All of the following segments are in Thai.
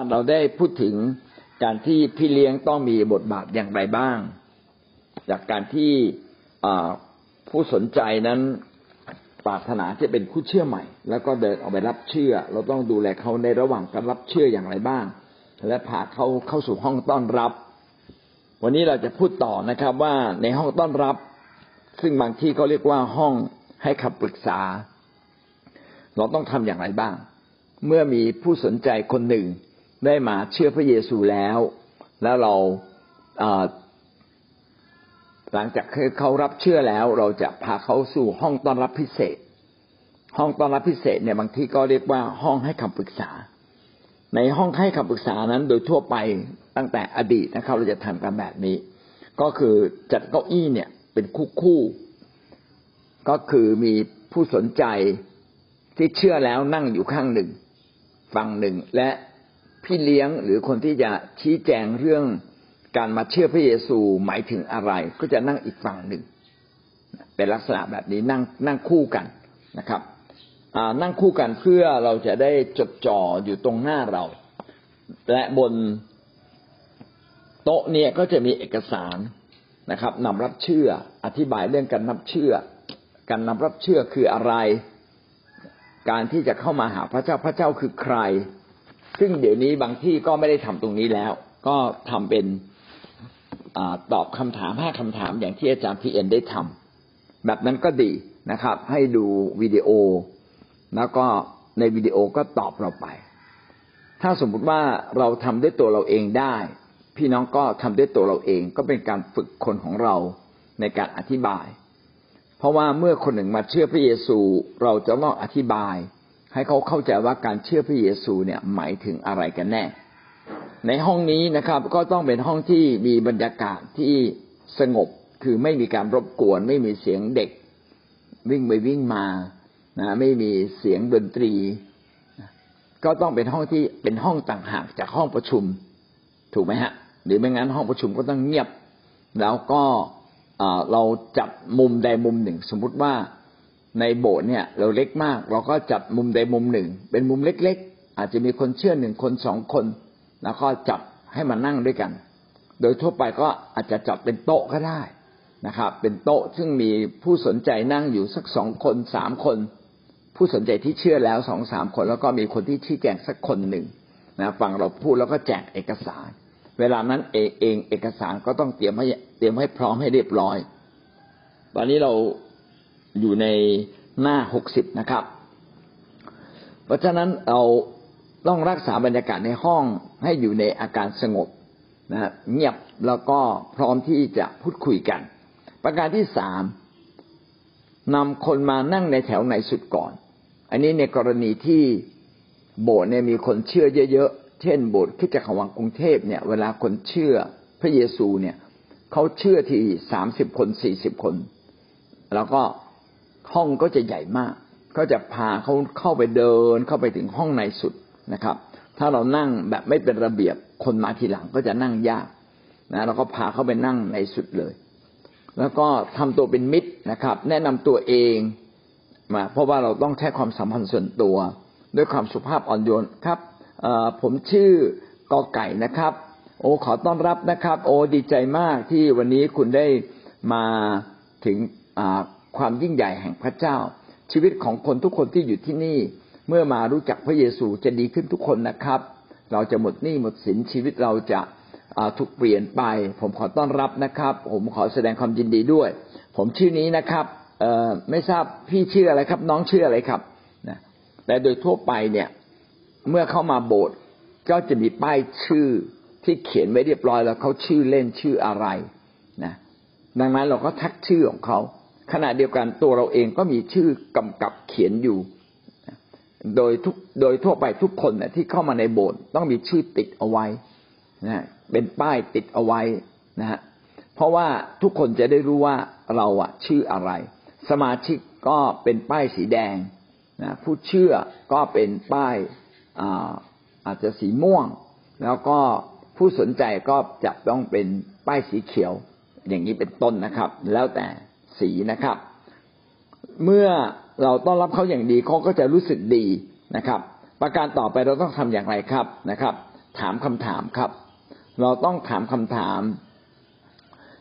านเราได้พูดถึงการที่พี่เลี้ยงต้องมีบทบาทอย่างไรบ้าง จากการที่ผู้สนใจนั้นปรารถนาจะเป็นผู้เชื่อใหม่ แล้วก็เดินออกไปรับเชื่อ เราต้องดูแลเขาในระหว่างการรับเชื่ออย่างไรบ้าง และพาเขาเข้าสู่ห้องต้อนรับ วันนี้เราจะพูดต่อนะครับว่าในห้องต้อนรับ ซึ่งบางที่เขาเรียกว่าห้องให้คำปรึกษา เราต้องทำอย่างไรบ้าง เมื่อมีผู้สนใจคนหนึ่ง ได้มาเชื่อพระเยซูแล้ว แล้วเราหลังจากเขารับเชื่อแล้ว เราจะพาเขาสู่ห้องต้อนรับพิเศษ ห้องต้อนรับพิเศษเนี่ยบางที่ก็เรียกว่าห้องให้คำปรึกษา ในห้องให้คำปรึกษานั้น โดยทั่วไปตั้งแต่อดีตนะครับ เราจะทำกันแบบนี้ ก็คือจัดเก้าอี้เนี่ยเป็นคู่คู่ก็คือมีผู้สนใจที่เชื่อแล้วนั่งอยู่ข้างหนึ่งฝั่งหนึ่งและ พี่เลี้ยงหรือคนที่จะชี้แจงเรื่องการมาเชื่อพระเยซูหมายถึงอะไร ก็จะนั่งอีกฝั่งหนึ่ง เป็นลักษณะแบบนี้นั่งนั่งคู่กันนะครับนั่งคู่กันเพื่อเราจะได้จดจ่ออยู่ตรงหน้าเรา และบนโต๊ะเนี่ยก็จะมีเอกสารนะครับนำรับเชื่ออธิบายเรื่องการนับเชื่อ การนำรับเชื่อคืออะไร การที่จะเข้ามาหาพระเจ้าพระเจ้าคือใคร ซึ่งเดี๋ยวนี้บางที่ก็ไม่ได้ทำตรงนี้แล้ว ก็ทำเป็นอตอบคำถามห้าคำถามอย่างที่อาจารย์พีเอ็นได้ทำแบบนั้นก็ดีนะครับ ให้ดูวิดีโอ แล้วก็ในวิดีโอก็ตอบเราไป ถ้าสมมุติว่าเราทำด้วยตัวเราเองได้ พี่น้องก็ทำด้วยตัวเราเอง ก็เป็นการฝึกคนของเราในการอธิบาย เพราะว่าเมื่อคนหนึ่งมาเชื่อพระเยซู เราจะต้องอธิบาย ให้เขาเข้าใจว่าการเชื่อพระเยซูเนี่ยหมายถึงอะไรกันแน่ ในห้องนี้นะครับ ก็ต้องเป็นห้องที่มีบรรยากาศที่สงบคือไม่มีการรบกวน ไม่มีเสียงเด็ก วิ่งไปวิ่งมานะไม่มีเสียงดนตรี ก็ต้องเป็นห้องที่เป็นห้องต่างหากจากห้องประชุม ถูกไหมฮะ หรือไม่งั้นห้องประชุมก็ต้องเงียบ แล้วก็เราจัดมุมใดมุมหนึ่ง สมมุติว่า ในโบสถ์เนี่ย เราเล็กมาก เราก็จัดมุมใดมุมหนึ่ง เป็นมุมเล็ก ๆ อาจจะมีคนเชื่อหนึ่งคนสองคน แล้วก็จับให้มานั่งด้วยกัน โดยทั่วไปก็อาจจะจัดเป็นโต๊ะก็ได้นะครับ เป็นโต๊ะซึ่งมีผู้สนใจนั่งอยู่สักสองคนสามคน ผู้สนใจที่เชื่อแล้วสองสามคน แล้วก็มีคนที่ชี้แจงสักคนหนึ่งนะฟังเราพูดแล้วก็แจกเอกสาร เวลานั้นเองเองเอกสารก็ต้องเตรียมให้เตรียมให้พร้อมให้เรียบร้อย ตอนนี้เรา อยู่ในหน้าหกสิบนะครับ เพราะฉะนั้นเราต้องรักษาบรรยากาศในห้องให้อยู่ในอาการสงบนะเงียบแล้วก็พร้อมที่จะพูดคุยกัน ประการที่สามนำคนมานั่งในแถวไหนสุดก่อน อันนี้ในกรณีที่โบสถ์เนี่ยมีคนเชื่อเยอะๆ เช่น โบสถ์คิดจักรวังกรุงเทพเนี่ย เวลาคนเชื่อพระเยซูเนี่ยเขาเชื่อที่สามสิบคนสี่สิบคน แล้วก็ ห้องก็จะใหญ่มาก ก็จะพาเขาเข้าไปเดิน เข้าไปถึงห้องในสุดนะครับ ถ้าเรานั่งแบบไม่เป็นระเบียบคนมาทีหลังก็จะนั่งยากนะเราก็พาเขาไปนั่งในสุดเลย แล้วก็ทำตัวเป็นมิตรนะครับ แนะนำตัวเองมาเพราะว่าเราต้องใช้ความสัมพันธ์ส่วนตัว ด้วยความสุภาพอ่อนโยนครับผมชื่อกอไก่นะครับ โอ้ขอต้อนรับนะครับ โอ้ดีใจมากที่วันนี้คุณได้มาถึง ความยิ่งใหญ่แห่งพระเจ้า ชีวิตของคนทุกคนที่อยู่ที่นี่ เมื่อมารู้จักพระเยซูจะดีขึ้นทุกคนนะครับ เราจะหมดหนี้หมดสินชีวิตเราจะถูกเปลี่ยนไป ผมขอต้อนรับนะครับ ผมขอแสดงความยินดีด้วย ผมชื่อนี้นะครับไม่ทราบพี่ชื่ออะไรครับ น้องชื่ออะไรครับนะแต่โดยทั่วไปเนี่ย เมื่อเข้ามาโบสถ์ก็จะมีป้ายชื่อที่เขียนไว้เรียบร้อยแล้วเขาชื่อเล่นชื่ออะไรนะดังนั้นเราก็ทักชื่อของเขา ขณะเดียวกันตัวเราเองก็มีชื่อกำกับเขียนอยู่ โดยทุกโดยทั่วไปทุกคนเนี่ยที่เข้ามาในโบสถ์ต้องมีชื่อติดเอาไว้นะเป็นป้ายติดเอาไว้นะฮะเพราะว่าทุกคนจะได้รู้ว่าเราอะชื่ออะไร สมาชิกก็เป็นป้ายสีแดงนะผู้เชื่อก็เป็นป้ายอาอาจจะสีม่วง แล้วก็ผู้สนใจก็จะต้องเป็นป้ายสีเขียว อย่างนี้เป็นต้นนะครับ แล้วแต่ สีนะครับ เมื่อเราต้อนรับเขาอย่างดีเขาก็จะรู้สึกดีนะครับ ประการต่อไปเราต้องทำอย่างไรครับนะครับ ถามคำถามครับ เราต้องถามคำถาม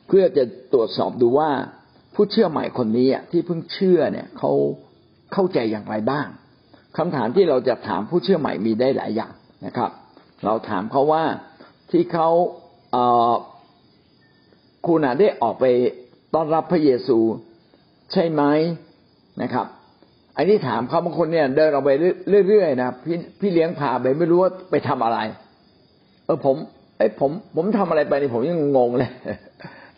เพื่อจะตรวจสอบดูว่าผู้เชื่อใหม่คนนี้ที่เพิ่งเชื่อเนี่ยเขาเข้าใจอย่างไรบ้างคำถามที่เราจะถามผู้เชื่อใหม่มีได้หลายอย่างนะครับ เราถามเขาว่าที่เขาเคุณได้ออกไป ต้อนรับพระเยซูใช่ไหมนะครับ อันนี้ถามเขาบางคนเนี่ย เดินออกไปเรื่อยๆนะพี่พี่เลี้ยงพาไปไม่รู้ว่าไปทำอะไร เออผมไอ้ผมผมทำอะไรไปนี่ผมยังงงเลย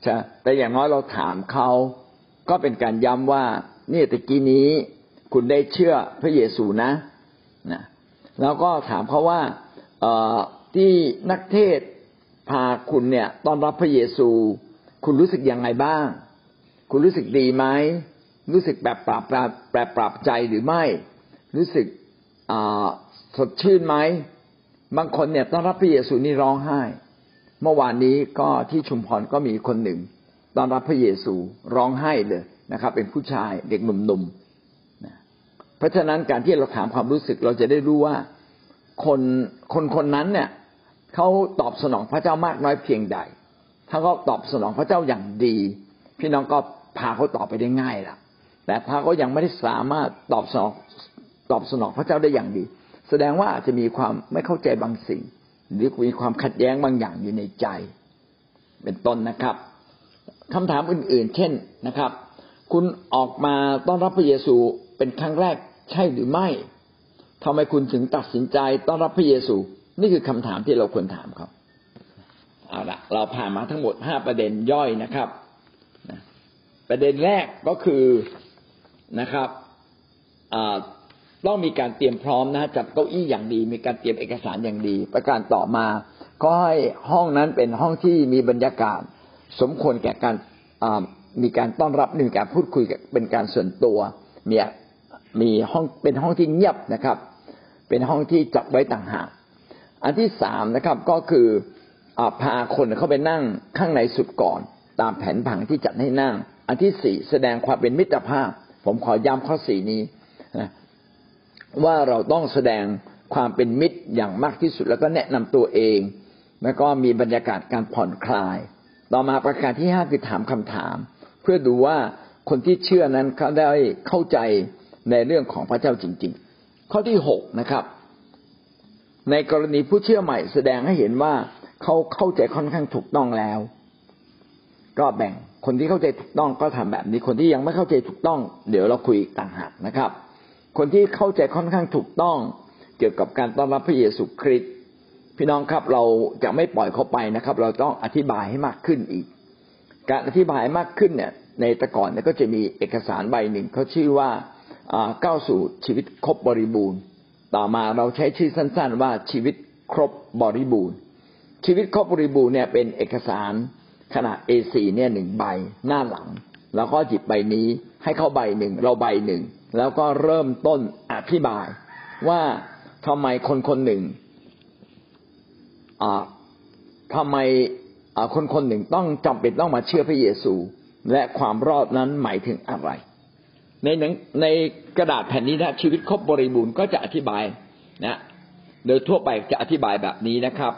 ใช่แต่อย่างน้อยเราถามเขาก็เป็นการย้ำว่านี่ตะกี้นี้คุณได้เชื่อพระเยซูนะนะแล้วก็ถามเขาว่าเอ่อที่นักเทศพาคุณเนี่ยต้อนรับพระเยซู คุณรู้สึกยังไงบ้าง คุณรู้สึกดีไหมรู้สึกแบบปรับปรับแปรปรับใจหรือไม่ รู้สึกสดชื่นไหมบางคนเนี่ยต้อนรับพระเยซูนี่ร้องไห้ เมื่อวานนี้ก็ที่ชุมพรก็มีคนหนึ่งต้อนรับพระเยซูร้องไห้เลยนะครับ เป็นผู้ชายเด็กหนุ่มๆเพราะฉะนั้นการที่เราถามความรู้สึกเราจะได้รู้ว่าคนคนคนนั้นเนี่ยเขาตอบสนองพระเจ้ามากน้อยเพียงใด ถ้าเขาตอบสนองพระเจ้าอย่างดี พี่น้องก็พาเขาตอบไปได้ง่ายละแต่ถ้าเขายังไม่ได้สามารถตอบสนองตอบสนองพระเจ้าได้อย่างดี แสดงว่าอาจจะมีความไม่เข้าใจบางสิ่ง หรือมีความขัดแย้งบางอย่างอยู่ในใจ เป็นต้นนะครับคำถามอื่นๆ เช่นนะครับ คุณออกมาต้อนรับพระเยซูเป็นครั้งแรกใช่หรือไม่ทำไมคุณถึงตัดสินใจต้อนรับพระเยซู นี่คือคำถามที่เราควรถามครับ เอาละเราผ่านมาทั้งหมดห้าประเด็นย่อยนะครับประเด็นแรกก็คือนะครับต้องมีการเตรียมพร้อมนะจัดเก้าอี้อย่างดี มีการเตรียมเอกสารอย่างดี ประการต่อมา ก็ให้ห้องนั้นเป็นห้องที่มีบรรยากาศ สมควรแก่การมีการต้อนรับหนึ่งการพูดคุยเป็นการส่วนตัวมีมีห้องเป็นห้องที่เงียบนะครับ เป็นห้องที่จัดไว้ต่างหากอันที่สามนะครับก็คือ พาคนเข้าไปนั่งข้างในสุดก่อน ตามแผนผังที่จัดให้นั่ง อันที่สี่แสดงความเป็นมิตรภาพ ผมขอย้ำข้อสี่นี้นะว่าเราต้องแสดงความเป็นมิตรอย่างมากที่สุด แล้วก็แนะนำตัวเอง แล้วก็มีบรรยากาศการผ่อนคลาย ต่อมาประการที่ห้าคือถามคำถาม เพื่อดูว่าคนที่เชื่อนั้นเขาได้เข้าใจในเรื่องของพระเจ้าจริง ๆ ข้อที่หกนะครับ ในกรณีผู้เชื่อใหม่แสดงให้เห็นว่า เขาเข้าใจค่อนข้างถูกต้องแล้ว ก็แบ่งคนที่เข้าใจถูกต้องก็ทำแบบนี้ คนที่ยังไม่เข้าใจถูกต้อง เดี๋ยวเราคุยต่างหากนะครับ คนที่เข้าใจค่อนข้างถูกต้อง เกี่ยวกับการต้อนรับพระเยซูคริสต์พี่น้องครับเราจะไม่ปล่อยเขาไปนะครับ เราต้องอธิบายให้มากขึ้นอีก การอธิบายมากขึ้นเนี่ย ในแต่ก่อนเนี่ยก็จะมีเอกสารใบหนึ่งเขาชื่อว่าก้าวสู่ชีวิตครบบริบูรณ์ ต่อมาเราใช้ชื่อสั้น ๆ ว่าชีวิตครบบริบูรณ์ ชีวิตครอบบริบูรณ์เนี่ยเป็นเอกสารขนาด A4 เนี่ยหนึ่งใบหน้าหลัง แล้วก็หยิบใบนี้ให้เขาใบหนึ่งเราใบหนึ่งแล้วก็เริ่มต้นอธิบายว่าทำไมคนคนหนึ่งทำไมคนคนหนึ่งต้องจำเป็นต้องมาเชื่อพระเยซู และความรอดนั้นหมายถึงอะไร ในหนังในกระดาษแผ่นนี้นะชีวิตครบบริบูรณ์ก็จะอธิบายนะโดยทั่วไปจะอธิบายแบบนี้นะครับ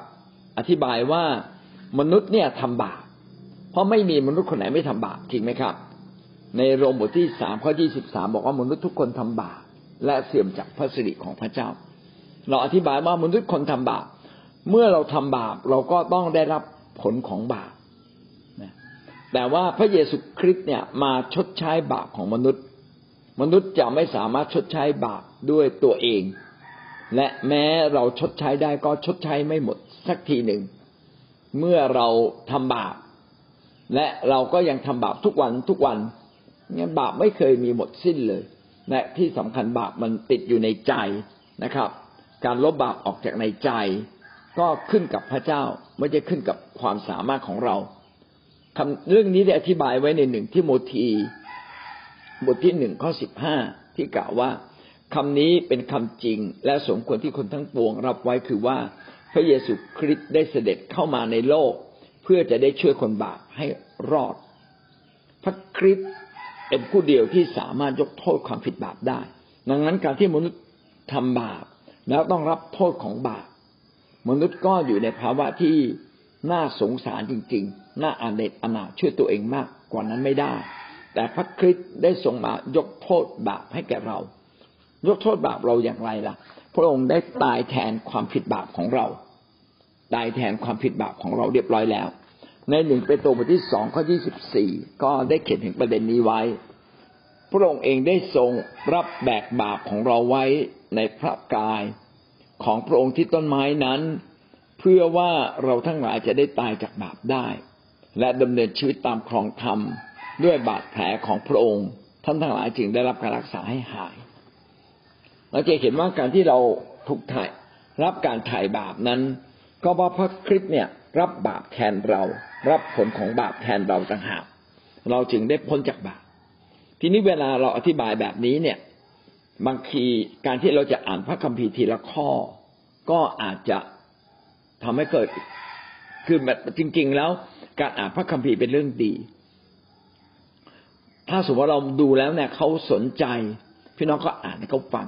อธิบายว่ามนุษย์เนี่ยทำบาปเพราะไม่มีมนุษย์คนไหนไม่ทำบาปจริงไหมครับ ในโรมบทที่สามข้อที่สิบสามบอกว่ามนุษย์ทุกคนทำบาปและเสื่อมจากพระสิริของพระเจ้า เราอธิบายว่ามนุษย์คนทำบาปเมื่อเราทำบาปเราก็ต้องได้รับผลของบาปแต่ว่าพระเยซูคริสต์เนี่ยมาชดใช้บาปของมนุษย์ มนุษย์จะไม่สามารถชดใช้บาปด้วยตัวเอง และแม้เราชดใช้ได้ก็ชดใช้ไม่หมดสักทีหนึ่ง เมื่อเราทำบาป และเราก็ยังทำบาปทุกวันทุกวันงั้นบาปไม่เคยมีหมดสิ้นเลย และที่สำคัญบาปมันติดอยู่ในใจนะครับ การลบบาปออกจากในใจ ก็ขึ้นกับพระเจ้าไม่ใช่ขึ้นกับความสามารถของเราคำเรื่องนี้ได้อธิบายไว้ในหนึ่งที่โมทีบทที่หนึ่งข้อสิบห้าที่กล่าวว่า คำนี้เป็นคำจริง และสมควรที่คนทั้งปวงรับไว้คือว่า พระเยซูคริสต์ได้เสด็จเข้ามาในโลก เพื่อจะได้ช่วยคนบาปให้รอด พระคริสต์เป็นผู้เดียวที่สามารถยกโทษความผิดบาปได้ ดังนั้นการที่มนุษย์ทำบาปแล้วต้องรับโทษของบาปมนุษย์ก็อยู่ในภาวะที่น่าสงสารจริง ๆ น่าอาเนตอนาช่วยตัวเองมากกว่านั้นไม่ได้ แต่พระคริสต์ได้ทรงมายกโทษบาปให้แก่เรา ยกโทษบาปเราอย่างไรล่ะ พระองค์ได้ตายแทนความผิดบาปของเรา ตายแทนความผิดบาปของเราเรียบร้อยแล้ว ในหนึ่งเปโตรบทที่สองข้อยี่สิบสี่ก็ได้เขียนถึงประเด็นนี้ไว้ พระองค์เองได้ทรงรับแบกบาปของเราไว้ในพระกาย ของพระองค์ที่ต้นไม้นั้น เพื่อว่าเราทั้งหลายจะได้ตายจากบาปได้ และดำเนินชีวิตตามครองธรรมด้วยบาดแผลของพระองค์ท่านทั้งหลายจึงได้รับการรักษาให้หาย เราจะเห็นว่าการที่เราถูกถ่ายรับการถ่ายบาปนั้น ก็เพราะพระคริสต์เนี่ย รับบาปแทนเรา รับผลของบาปแทนเราต่างหากเราจึงได้พ้นจากบาปทีนี้เวลาเราอธิบายแบบนี้เนี่ย บางทีการที่เราจะอ่านพระคัมภีร์ทีละข้อ ก็อาจจะทำให้เกิดคือแบบจริง ๆ แล้ว การอ่านพระคัมภีร์เป็นเรื่องดี ถ้าสมมติว่าเราดูแล้วเนี่ยเขาสนใจ พี่น้องก็อ่านให้เขาฟัง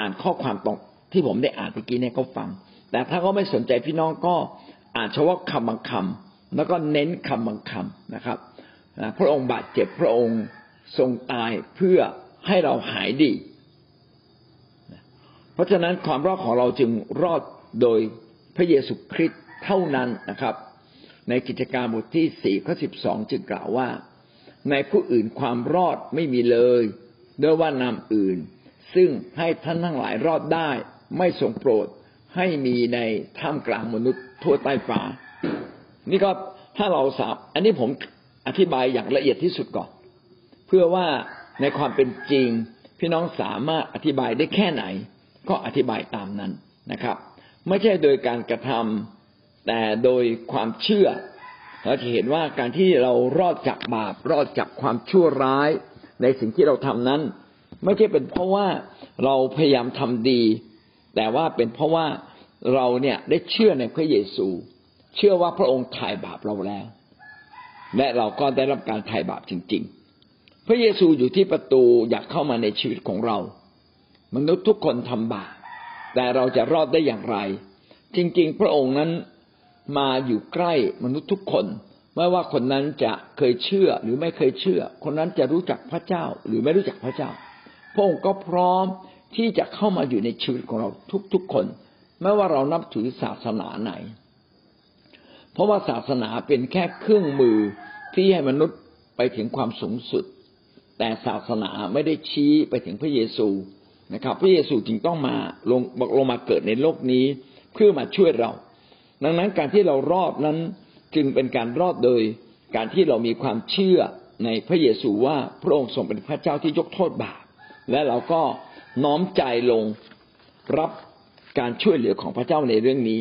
อ่านข้อความตรงที่ผมได้อ่านเมื่อกี้เนี่ยเขาฟัง แต่ถ้าเขาไม่สนใจพี่น้องก็อ่านเฉพาะคำบางคำแล้วก็เน้นคำบางคำนะครับพระองค์บาดเจ็บพระองค์ทรงตายเพื่อให้เราหายดี เพราะฉะนั้นความรอดของเราจึงรอดโดยพระเยซูคริสต์เท่านั้นนะครับ ในกิจการบทที่สี่ข้อสิบสองจึงกล่าวว่า ในผู้อื่นความรอดไม่มีเลยด้วยว่านามอื่น ซึ่งให้ท่านทั้งหลายรอดได้ ไม่ทรงโปรดให้มีในท่ามกลางมนุษย์ทั่วใต้ฟ้า นี่ก็ถ้าเราสาบอันนี้ผมอธิบายอย่างละเอียดที่สุดก่อน เพื่อว่าในความเป็นจริง พี่น้องสามารถอธิบายได้แค่ไหน ก็อธิบายตามนั้นนะครับ ไม่ใช่โดยการกระทำแต่โดยความเชื่อเราจะเห็นว่าการที่เรารอดจากบาปรอดจากความชั่วร้าย ในสิ่งที่เราทำนั้น ไม่ใช่เป็นเพราะว่าเราพยายามทำดี แต่ว่าเป็นเพราะว่าเราเนี่ยได้เชื่อในพระเยซู เชื่อว่าพระองค์ถ่ายบาปเราแล้ว และเราก็ได้รับการถ่ายบาปจริง ๆ พระเยซูอยู่ที่ประตูอยากเข้ามาในชีวิตของเรา มนุษย์ทุกคนทำบาปแต่เราจะรอดได้อย่างไร จริง ๆ พระองค์นั้นมาอยู่ใกล้มนุษย์ทุกคนไม่ว่าคนนั้นจะเคยเชื่อหรือไม่เคยเชื่อ คนนั้นจะรู้จักพระเจ้าหรือไม่รู้จักพระเจ้า ระองค์ก็พร้อมที่จะเข้ามาอยู่ในชีวิตของเราทุกๆคน ไม่ว่าเรานับถือศาสนาไหน เพราะว่าศาสนาเป็นแค่เครื่องมือที่ให้มนุษย์ไปถึงความสูงสุด แต่ศาสนาไม่ได้ชี้ไปถึงพระเยซูนะครับ พระเยซูจึงต้องมาลงบกลงมาเกิดในโลกนี้เพื่อมาช่วยเรา ดังนั้นการที่เรารอดนั้นจึงเป็นการรอดโดย การที่เรามีความเชื่อในพระเยซูว่าพระองค์ทรงเป็นพระเจ้าที่ยกโทษบาป และเราก็น้อมใจลงรับการช่วยเหลือของพระเจ้าในเรื่องนี้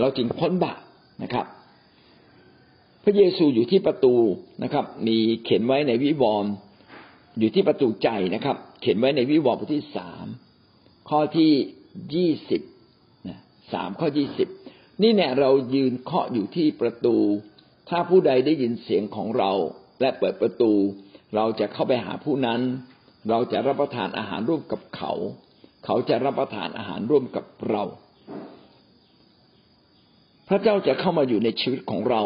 เราจึงพ้นบาปนะครับ พระเยซูอยู่ที่ประตูนะครับ มีเขียนไว้ในวิวรณ์อยู่ที่ประตูใจนะครับ เขียนไว้ในวิวรณ์บทที่สามข้อที่ยี่สิบสามข้อยี่สิบนี่เนี่ยเรายืนเคาะอยู่ที่ประตู ถ้าผู้ใดได้ยินเสียงของเรา และเปิดประตู เราจะเข้าไปหาผู้นั้น เราจะรับประทานอาหารร่วมกับเขา เขาจะรับประทานอาหารร่วมกับเรา พระเจ้าจะเข้ามาอยู่ในชีวิตของเรา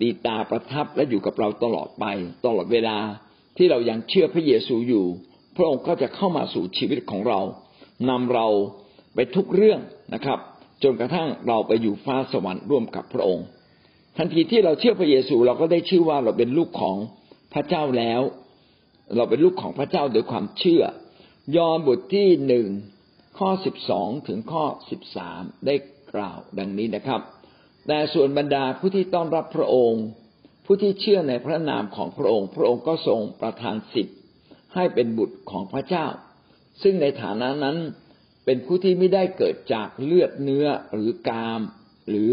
ดีตาประทับและอยู่กับเราตลอดไป ตลอดเวลาที่เรายังเชื่อพระเยซูอยู่ พระองค์ก็จะเข้ามาสู่ชีวิตของเรานำเราไปทุกเรื่องนะครับ จนกระทั่งเราไปอยู่ฟ้าสวรรค์ร่วมกับพระองค์ ทันทีที่เราเชื่อพระเยซูเราก็ได้ชื่อว่าเราเป็นลูกของพระเจ้าแล้ว เราเป็นลูกของพระเจ้าโดยความเชื่อ ยอห์นบทที่หนึ่งข้อสิบสองถึงข้อสิบสามได้กล่าวดังนี้นะครับ แต่ส่วนบรรดาผู้ที่ต้อนรับพระองค์ ผู้ที่เชื่อในพระนามของพระองค์ พระองค์ก็ทรงประทานสิทธิ์ให้เป็นบุตรของพระเจ้า ซึ่งในฐานะนั้นเป็นผู้ที่ไม่ได้เกิดจากเลือดเนื้อหรือกาม หรือ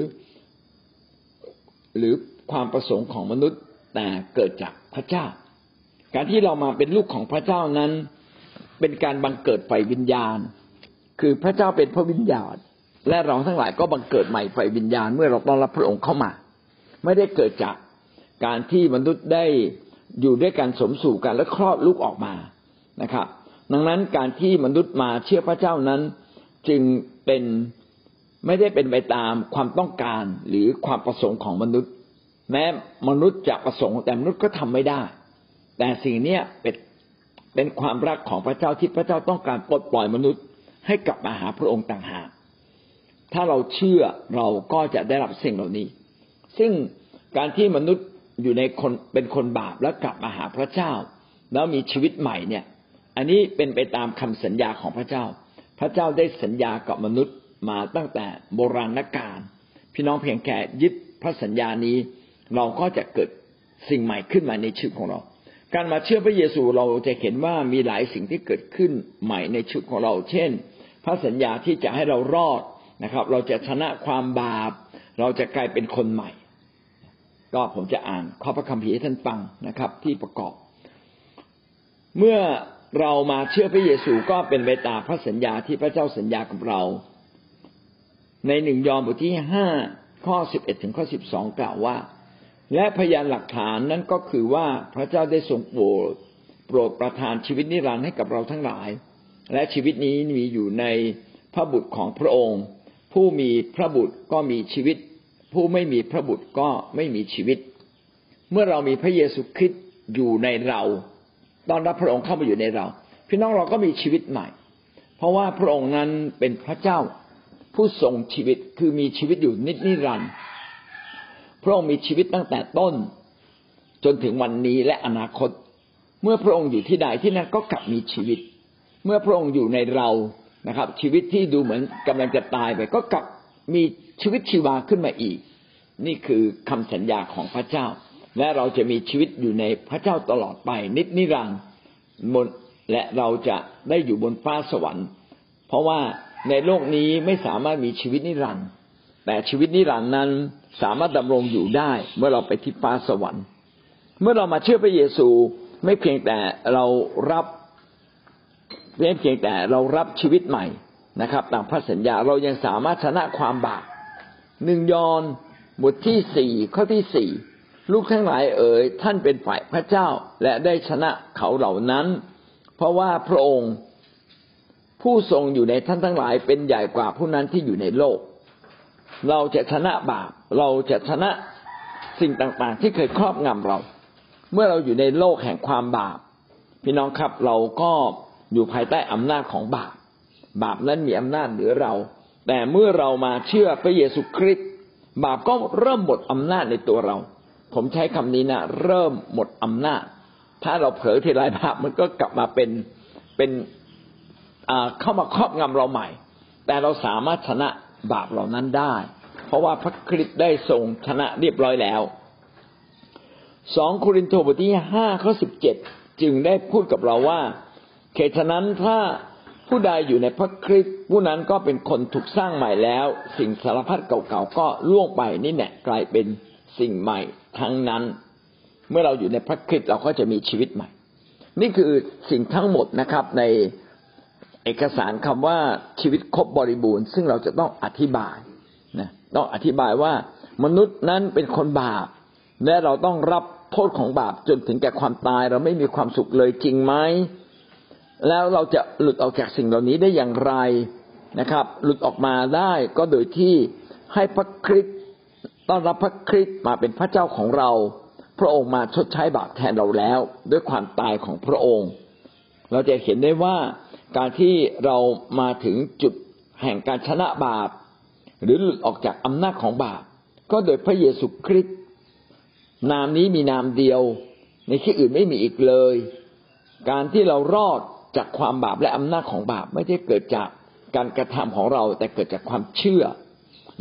หรือความประสงค์ของมนุษย์แต่เกิดจากพระเจ้า การที่เรามาเป็นลูกของพระเจ้านั้น เป็นการบังเกิดไฟวิญญาณ คือพระเจ้าเป็นพระวิญญาณ และเราทั้งหลายก็บังเกิดใหม่ไฟวิญญาณ เมื่อเราต้อนรับพระองค์เข้ามา ไม่ได้เกิดจากการที่มนุษย์ได้อยู่ด้วยกันสมสู่กันและคลอดลูกออกมานะครับ ดังนั้นการที่มนุษย์มาเชื่อพระเจ้านั้น จึงเป็นไม่ได้เป็นไปตามความต้องการหรือความประสงค์ของมนุษย์ แม้มนุษย์จะประสงค์แต่มนุษย์ก็ทำไม่ได้ แต่สิ่งนี้เป็นเป็นความรักของพระเจ้าที่พระเจ้าต้องการปลดปล่อยมนุษย์ให้กลับมาหาพระองค์ต่างหากถ้าเราเชื่อเราก็จะได้รับสิ่งเหล่านี้ ซึ่งการที่มนุษย์อยู่ในคนเป็นคนบาปแล้วกลับมาหาพระเจ้า แล้วมีชีวิตใหม่เนี่ย อันนี้เป็นไปตามคำสัญญาของพระเจ้า พระเจ้าได้สัญญากับมนุษย์มาตั้งแต่โบราณกาลพี่น้องเพียงแค่ยึดพระสัญญานี้ เราก็จะเกิดสิ่งใหม่ขึ้นมาในชีวิตของเรา การมาเชื่อพระเยซูเราจะเห็นว่ามีหลายสิ่งที่เกิดขึ้นใหม่ในชีวิตของเรา เช่น พระสัญญาที่จะให้เรารอดนะครับ เราจะชนะความบาป เราจะกลายเป็นคนใหม่ ก็ผมจะอ่านข้อพระคัมภีร์ให้ท่านฟังนะครับ ที่ประกอบ เมื่อเรามาเชื่อพระเยซูก็เป็นไปตามพระสัญญาที่พระเจ้าสัญญากับเรา ในหนึ่งยอห์นบทที่ห้าข้อสิบเอ็ดถึงข้อสิบสองกล่าวว่า และพยานหลักฐานนั้นก็คือว่าพระเจ้าได้ทรงโปรดโปรดประทานชีวิตนิรันดร์ให้กับเราทั้งหลาย และชีวิตนี้มีอยู่ในพระบุตรของพระองค์ ผู้มีพระบุตรก็มีชีวิต ผู้ไม่มีพระบุตรก็ไม่มีชีวิต เมื่อเรามีพระเยซูคริสต์อยู่ในเรา ตอนรับพระองค์เข้ามาอยู่ในเรา พี่น้องเราก็มีชีวิตใหม่ เพราะว่าพระองค์นั้นเป็นพระเจ้าผู้ทรงชีวิตคือมีชีวิตอยู่นิจนิรันดร์ พระองค์มีชีวิตตั้งแต่ต้น จนถึงวันนี้และอนาคต เมื่อพระองค์อยู่ที่ใดที่นั่นก็กลับมีชีวิต เมื่อพระองค์อยู่ในเรานะครับ ชีวิตที่ดูเหมือนกำลังจะตายไป ก็กลับมีชีวิตชีวาขึ้นมาอีก นี่คือคำสัญญาของพระเจ้า และเราจะมีชีวิตอยู่ในพระเจ้าตลอดไป นิจนิรันดร์บนและเราจะได้อยู่บนฟ้าสวรรค์ เพราะว่าในโลกนี้ไม่สามารถมีชีวิตนิรันดร์ แต่ชีวิตนิรันดร์นั้นสามารถดำรงอยู่ได้ เมื่อเราไปที่ฟ้าสวรรค์ เมื่อเรามาเชื่อพระเยซูไม่เพียงแต่เรารับไม่เพียงแต่เรารับชีวิตใหม่นะครับตามพระสัญญาเรายังสามารถชนะความบาปหนึ่งยอนบทที่สี่ข้อที่สี่ลูกทั้งหลายเอ๋ยท่านเป็นฝ่ายพระเจ้าและได้ชนะเขาเหล่านั้น เพราะว่าพระองค์ผู้ทรงอยู่ในท่านทั้งหลายเป็นใหญ่กว่าผู้นั้นที่อยู่ในโลก เราจะชนะบาป เราจะชนะสิ่งต่างๆ ที่เคยครอบงำเรา เมื่อเราอยู่ในโลกแห่งความบาป พี่น้องครับเราก็อยู่ภายใต้อำนาจของบาป บาปนั้นมีอำนาจเหนือเรา แต่เมื่อเรามาเชื่อพระเยซูคริสต์บาปก็เริ่มหมดอำนาจในตัวเรา ผมใช้คำนี้นะเริ่มหมดอำนาจ ถ้าเราเผลอทีไรบาปมันก็กลับมาเป็นเป็นเข้ามาครอบงำเราใหม่ แต่เราสามารถชนะ บาปเหล่านั้นได้ เพราะว่าพระคริสต์ได้ทรงชนะเรียบร้อยแล้วสองโครินธ์บทที่ห้าข้อสิบเจ็ดจึงได้พูดกับเราว่าเขตนั้นถ้าผู้ใดอยู่ในพระคริสต์ผู้นั้นก็เป็นคนถูกสร้างใหม่แล้ว สิ่งสารพัดเก่าๆก็ล่วงไปนี่แหละกลายเป็นสิ่งใหม่ทั้งนั้น เมื่อเราอยู่ในพระคริสต์เราก็จะมีชีวิตใหม่ นี่คือสิ่งทั้งหมดนะครับใน เอกสารคำว่าชีวิตครบบริบูรณ์ ซึ่งเราจะต้องอธิบายนะต้องอธิบายว่ามนุษย์นั้นเป็นคนบาป และเราต้องรับโทษของบาปจนถึงแก่ความตาย เราไม่มีความสุขเลยจริงไหมแล้วเราจะหลุดออกจากสิ่งเหล่านี้ได้อย่างไรนะครับ หลุดออกมาได้ก็โดยที่ให้พระคริสต์ต้อนรับพระคริสต์มาเป็นพระเจ้าของเรา พระองค์มาชดใช้บาปแทนเราแล้ว ด้วยความตายของพระองค์ เราจะเห็นได้ว่า การที่เรามาถึงจุดแห่งการชนะบาป หรือหลุดออกจากอำนาจของบาป ก็โดยพระเยซูคริสต์นามนี้มีนามเดียว ในที่อื่นไม่มีอีกเลย การที่เรารอดจากความบาปและอำนาจของบาปไม่ได้เกิดจากการกระทำของเราแต่เกิดจากความเชื่อ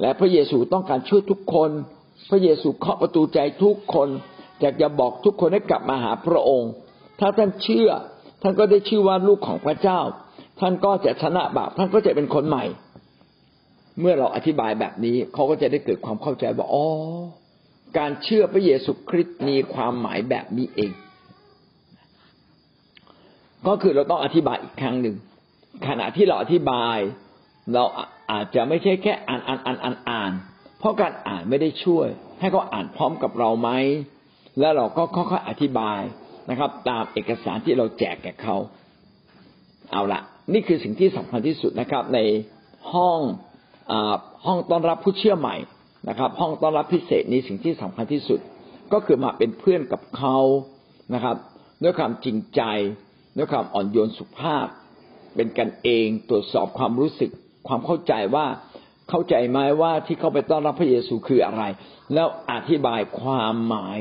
และพระเยซูต้องการช่วยทุกคน พระเยซูเคาะประตูใจทุกคนอยากจะบอกทุกคนให้กลับมาหาพระองค์ ถ้าท่านเชื่อท่านก็ได้ชื่อว่าลูกของพระเจ้า ท่านก็จะชนะบาปท่านก็จะเป็นคนใหม่ เมื่อเราอธิบายแบบนี้เขาก็จะได้เกิดความเข้าใจว่าอ๋อการเชื่อพระเยซูคริสต์มีความหมายแบบนี้เอง ก็คือเราต้องอธิบายอีกครั้งหนึ่งขณะที่เราอธิบายเราอาจจะไม่ใช่แค่อ่านอ่านอ่านอ่านอ่าน เพราะการอ่านไม่ได้ช่วย ให้เขาอ่านพร้อมกับเราไหมแล้วเราก็ค่อยๆอธิบายนะครับ ตามเอกสารที่เราแจกแก่เขา เอาละ นี่คือสิ่งที่สำคัญที่สุดนะครับ ในห้องห้องต้อนรับผู้เชื่อใหม่นะครับ ห้องต้อนรับพิเศษนี้สิ่งที่สำคัญที่สุด ก็คือมาเป็นเพื่อนกับเขานะครับ ด้วยความจริงใจ ด้วยความอ่อนโยนสุภาพ เป็นกันเองตรวจสอบความรู้สึก ความเข้าใจว่าเข้าใจไหมว่าที่เขาไปต้อนรับพระเยซูคืออะไร แล้วอธิบายความหมาย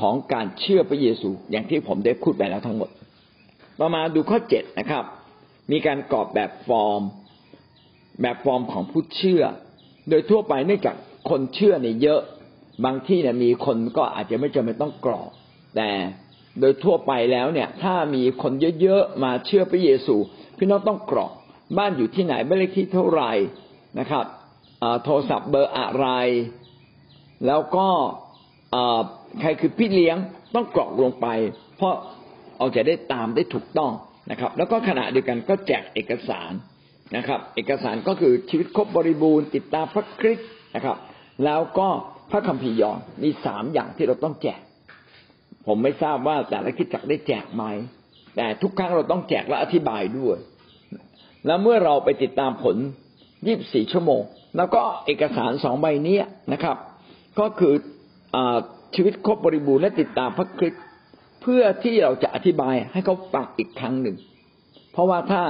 ของการเชื่อพระเยซู อย่างที่ผมได้พูดไปแล้วทั้งหมด ต่อมาดูข้อเจ็ดนะครับ มีการกรอบแบบฟอร์ม แบบฟอร์มของผู้เชื่อ โดยทั่วไปเนื่องจากคนเชื่อเนี่ยเยอะ บางที่เนี่ยมีคนก็อาจจะไม่จำเป็นต้องกรอบ แต่โดยทั่วไปแล้วเนี่ย ถ้ามีคนเยอะๆมาเชื่อพระเยซูพี่น้องต้องกรอกบ้านอยู่ที่ไหนบ้านเลขที่เท่าไหร่นะครับโทรศัพท์เบอร์อะไร แล้วก็ใครคือพี่เลี้ยงต้องกรอกลงไป เพราะเอาจะได้ตามได้ถูกต้อง นะครับ แล้วก็ขณะเดียวกันก็แจกเอกสารนะครับ เอกสารก็คือชีวิตครบบริบูรณ์ติดตามพระคริสต์นะครับ แล้วก็พระคัมภีร์ยอนมีสามอย่างที่เราต้องแจก ผมไม่ทราบว่าแต่ละคิดจักได้แจกไหมแต่ทุกครั้งเราต้องแจกและอธิบายด้วย แล้วเมื่อเราไปติดตามผลยี่บสี่ชั่วโมง แล้วก็เอกสารสองใบนี้นะครับ ก็คืออชีวิตครบบริบูรณ์และติดตามพระคริสต์ เพื่อที่เราจะอธิบายให้เขาฟังอีกครั้งหนึ่ง เพราะว่าถ้า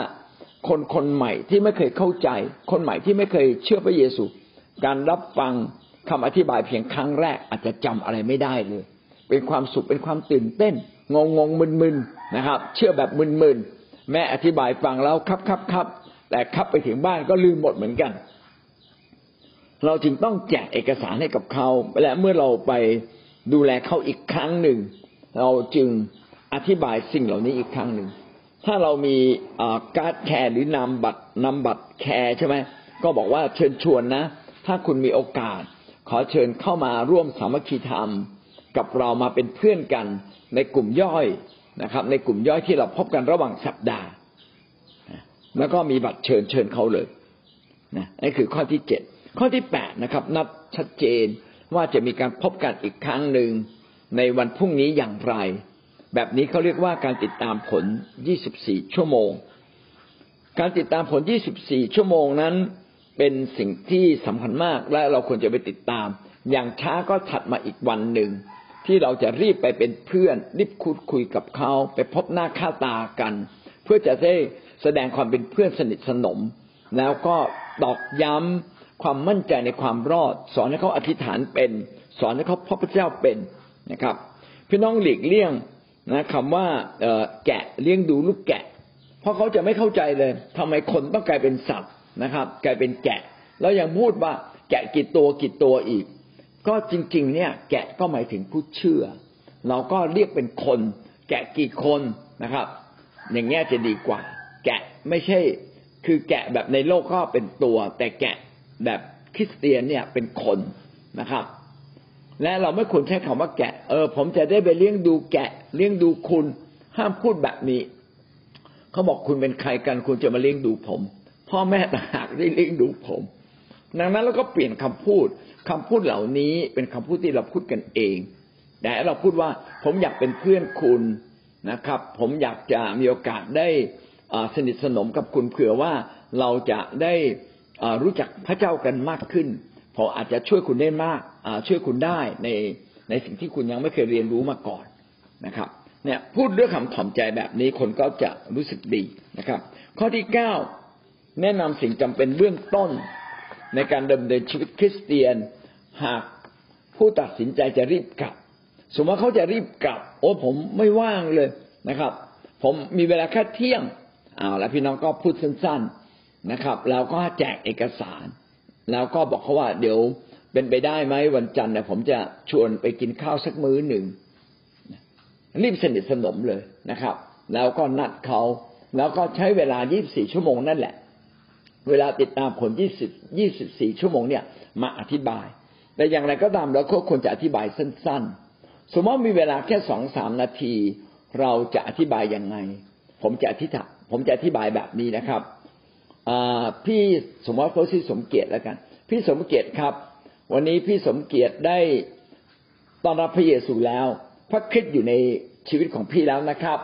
คนคนใหม่ที่ไม่เคยเข้าใจ คนใหม่ที่ไม่เคยเชื่อพระเยซู การรับฟังคำอธิบายเพียงครั้งแรกอาจจะจำอะไรไม่ได้เลย เป็นความสุขเป็นความตื่นเต้น งงงงมึนมึนนะครับ เชื่อแบบมึนมึนแม่อธิบายฟังแล้วครับครับครับแต่ขับไปถึงบ้านก็ลืมหมดเหมือนกัน เราจึงต้องแจกเอกสารให้กับเขาและเมื่อเราไปดูแลเขาอีกครั้งหนึ่ง เราจึงอธิบายสิ่งเหล่านี้อีกครั้งหนึ่ง ถ้าเรามีการ์ด care หรือนำบัตรนำบัตร care ใช่ไหมก็บอกว่าเชิญชวนนะ ถ้าคุณมีโอกาส ขอเชิญเข้ามาร่วมสามัคคีธรรม กับเรามาเป็นเพื่อนกันในกลุ่มย่อยนะครับ ในกลุ่มย่อยที่เราพบกันระหว่างสัปดาห์ แล้วก็มีบัตรเชิญเชิญเขาเลยนะนี่คือข้อที่เจ็ดข้อที่แปดนะครับ นัดชัดเจนว่าจะมีการพบกันอีกครั้งหนึ่ง ในวันพรุ่งนี้อย่างไร แบบนี้เขาเรียกว่าการติดตามผล 24 ชั่วโมง การติดตามผล 24 ชั่วโมงนั้น เป็นสิ่งที่สำคัญมากและเราควรจะไปติดตาม อย่างช้าก็ถัดมาอีกวันหนึ่ง ที่เราจะรีบไปเป็นเพื่อน รีบคุยคุยกับเขาไปพบหน้าค่าตากัน เพื่อจะได้แสดงความเป็นเพื่อนสนิทสนม แล้วก็ตอกย้ำความมั่นใจในความรอด สอนให้เขาอธิษฐานเป็น สอนให้เขาพบพระเจ้าเป็น นะครับ พี่น้องหลีกเลี่ยงนะคำว่าแกะเลี้ยงดูลูกแกะ เพราะเขาจะไม่เข้าใจเลยทำไมคนต้องกลายเป็นสัตว์นะครับ กลายเป็นแกะ แล้วยังพูดว่าแกะกี่ตัวกี่ตัวอีก ก็จริง ๆ เนี่ย แกะก็หมายถึงผู้เชื่อ เราก็เรียกเป็นคน แกะกี่คนนะครับ อย่างเงี้ยจะดีกว่า แกะไม่ใช่ คือแกะแบบในโลกก็เป็นตัว แต่แกะแบบคริสเตียนเนี่ยเป็นคนนะครับ และเราไม่ควรใช้คำว่าแกะ เออ ผมจะได้ไปเลี้ยงดูแกะ เลี้ยงดูคุณ ห้ามพูดแบบนี้ เขาบอกคุณเป็นใครกัน คุณจะมาเลี้ยงดูผม พ่อแม่ต่างหากได้เลี้ยงดูผม ดังนั้นเราก็เปลี่ยนคำพูดคำพูดเหล่านี้เป็นคำพูดที่เราพูดกันเอง แต่เราพูดว่าผมอยากเป็นเพื่อนคุณนะครับ ผมอยากจะมีโอกาสได้สนิทสนมกับคุณเผื่อว่าเราจะได้รู้จักพระเจ้ากันมากขึ้น พออาจจะช่วยคุณได้มากช่วยคุณได้ในในสิ่งที่คุณยังไม่เคยเรียนรู้มาก่อนนะครับ เนี่ยพูดด้วยคำถ่อมใจแบบนี้คนก็จะรู้สึกดีนะครับ ข้อที่เก้าแนะนำสิ่งจำเป็นเบื้องต้น ในการดำเนินชีวิตคริสเตียน หากผู้ตัดสินใจจะรีบกลับ สมมติว่าเขาจะรีบกลับ โอ้ผมไม่ว่างเลยนะครับ ผมมีเวลาแค่เที่ยงเอาแล้วพี่น้องก็พูดสั้น ๆนะครับแล้วก็แจกเอกสาร แล้วก็บอกเขาว่าเดี๋ยวเป็นไปได้ไหมวันจันทร์เนี่ยผมจะชวนไปกินข้าวสักมื้อหนึ่งรีบสนิทสนมเลยนะครับ แล้วก็นัดเขาแล้วก็ใช้เวลา 24 ชั่วโมงนั่นแหละ เวลาติดตามผล 20 24 ชั่วโมงเนี่ยมาอธิบาย แต่อย่างไรก็ตามเราก็ควรจะอธิบายสั้น ๆ สมมติมีเวลาแค่สองสามนาที เราจะอธิบายยังไง ผมจะอธิษฐานผมจะอธิบายแบบนี้นะครับ พี่สมมติเขาชื่อสมเกียรติแล้วกัน พี่สมเกียรติครับ วันนี้พี่สมเกียรติได้ต้อนรับพระเยซูแล้ว พระคริสต์อยู่ในชีวิตของพี่แล้วนะครับ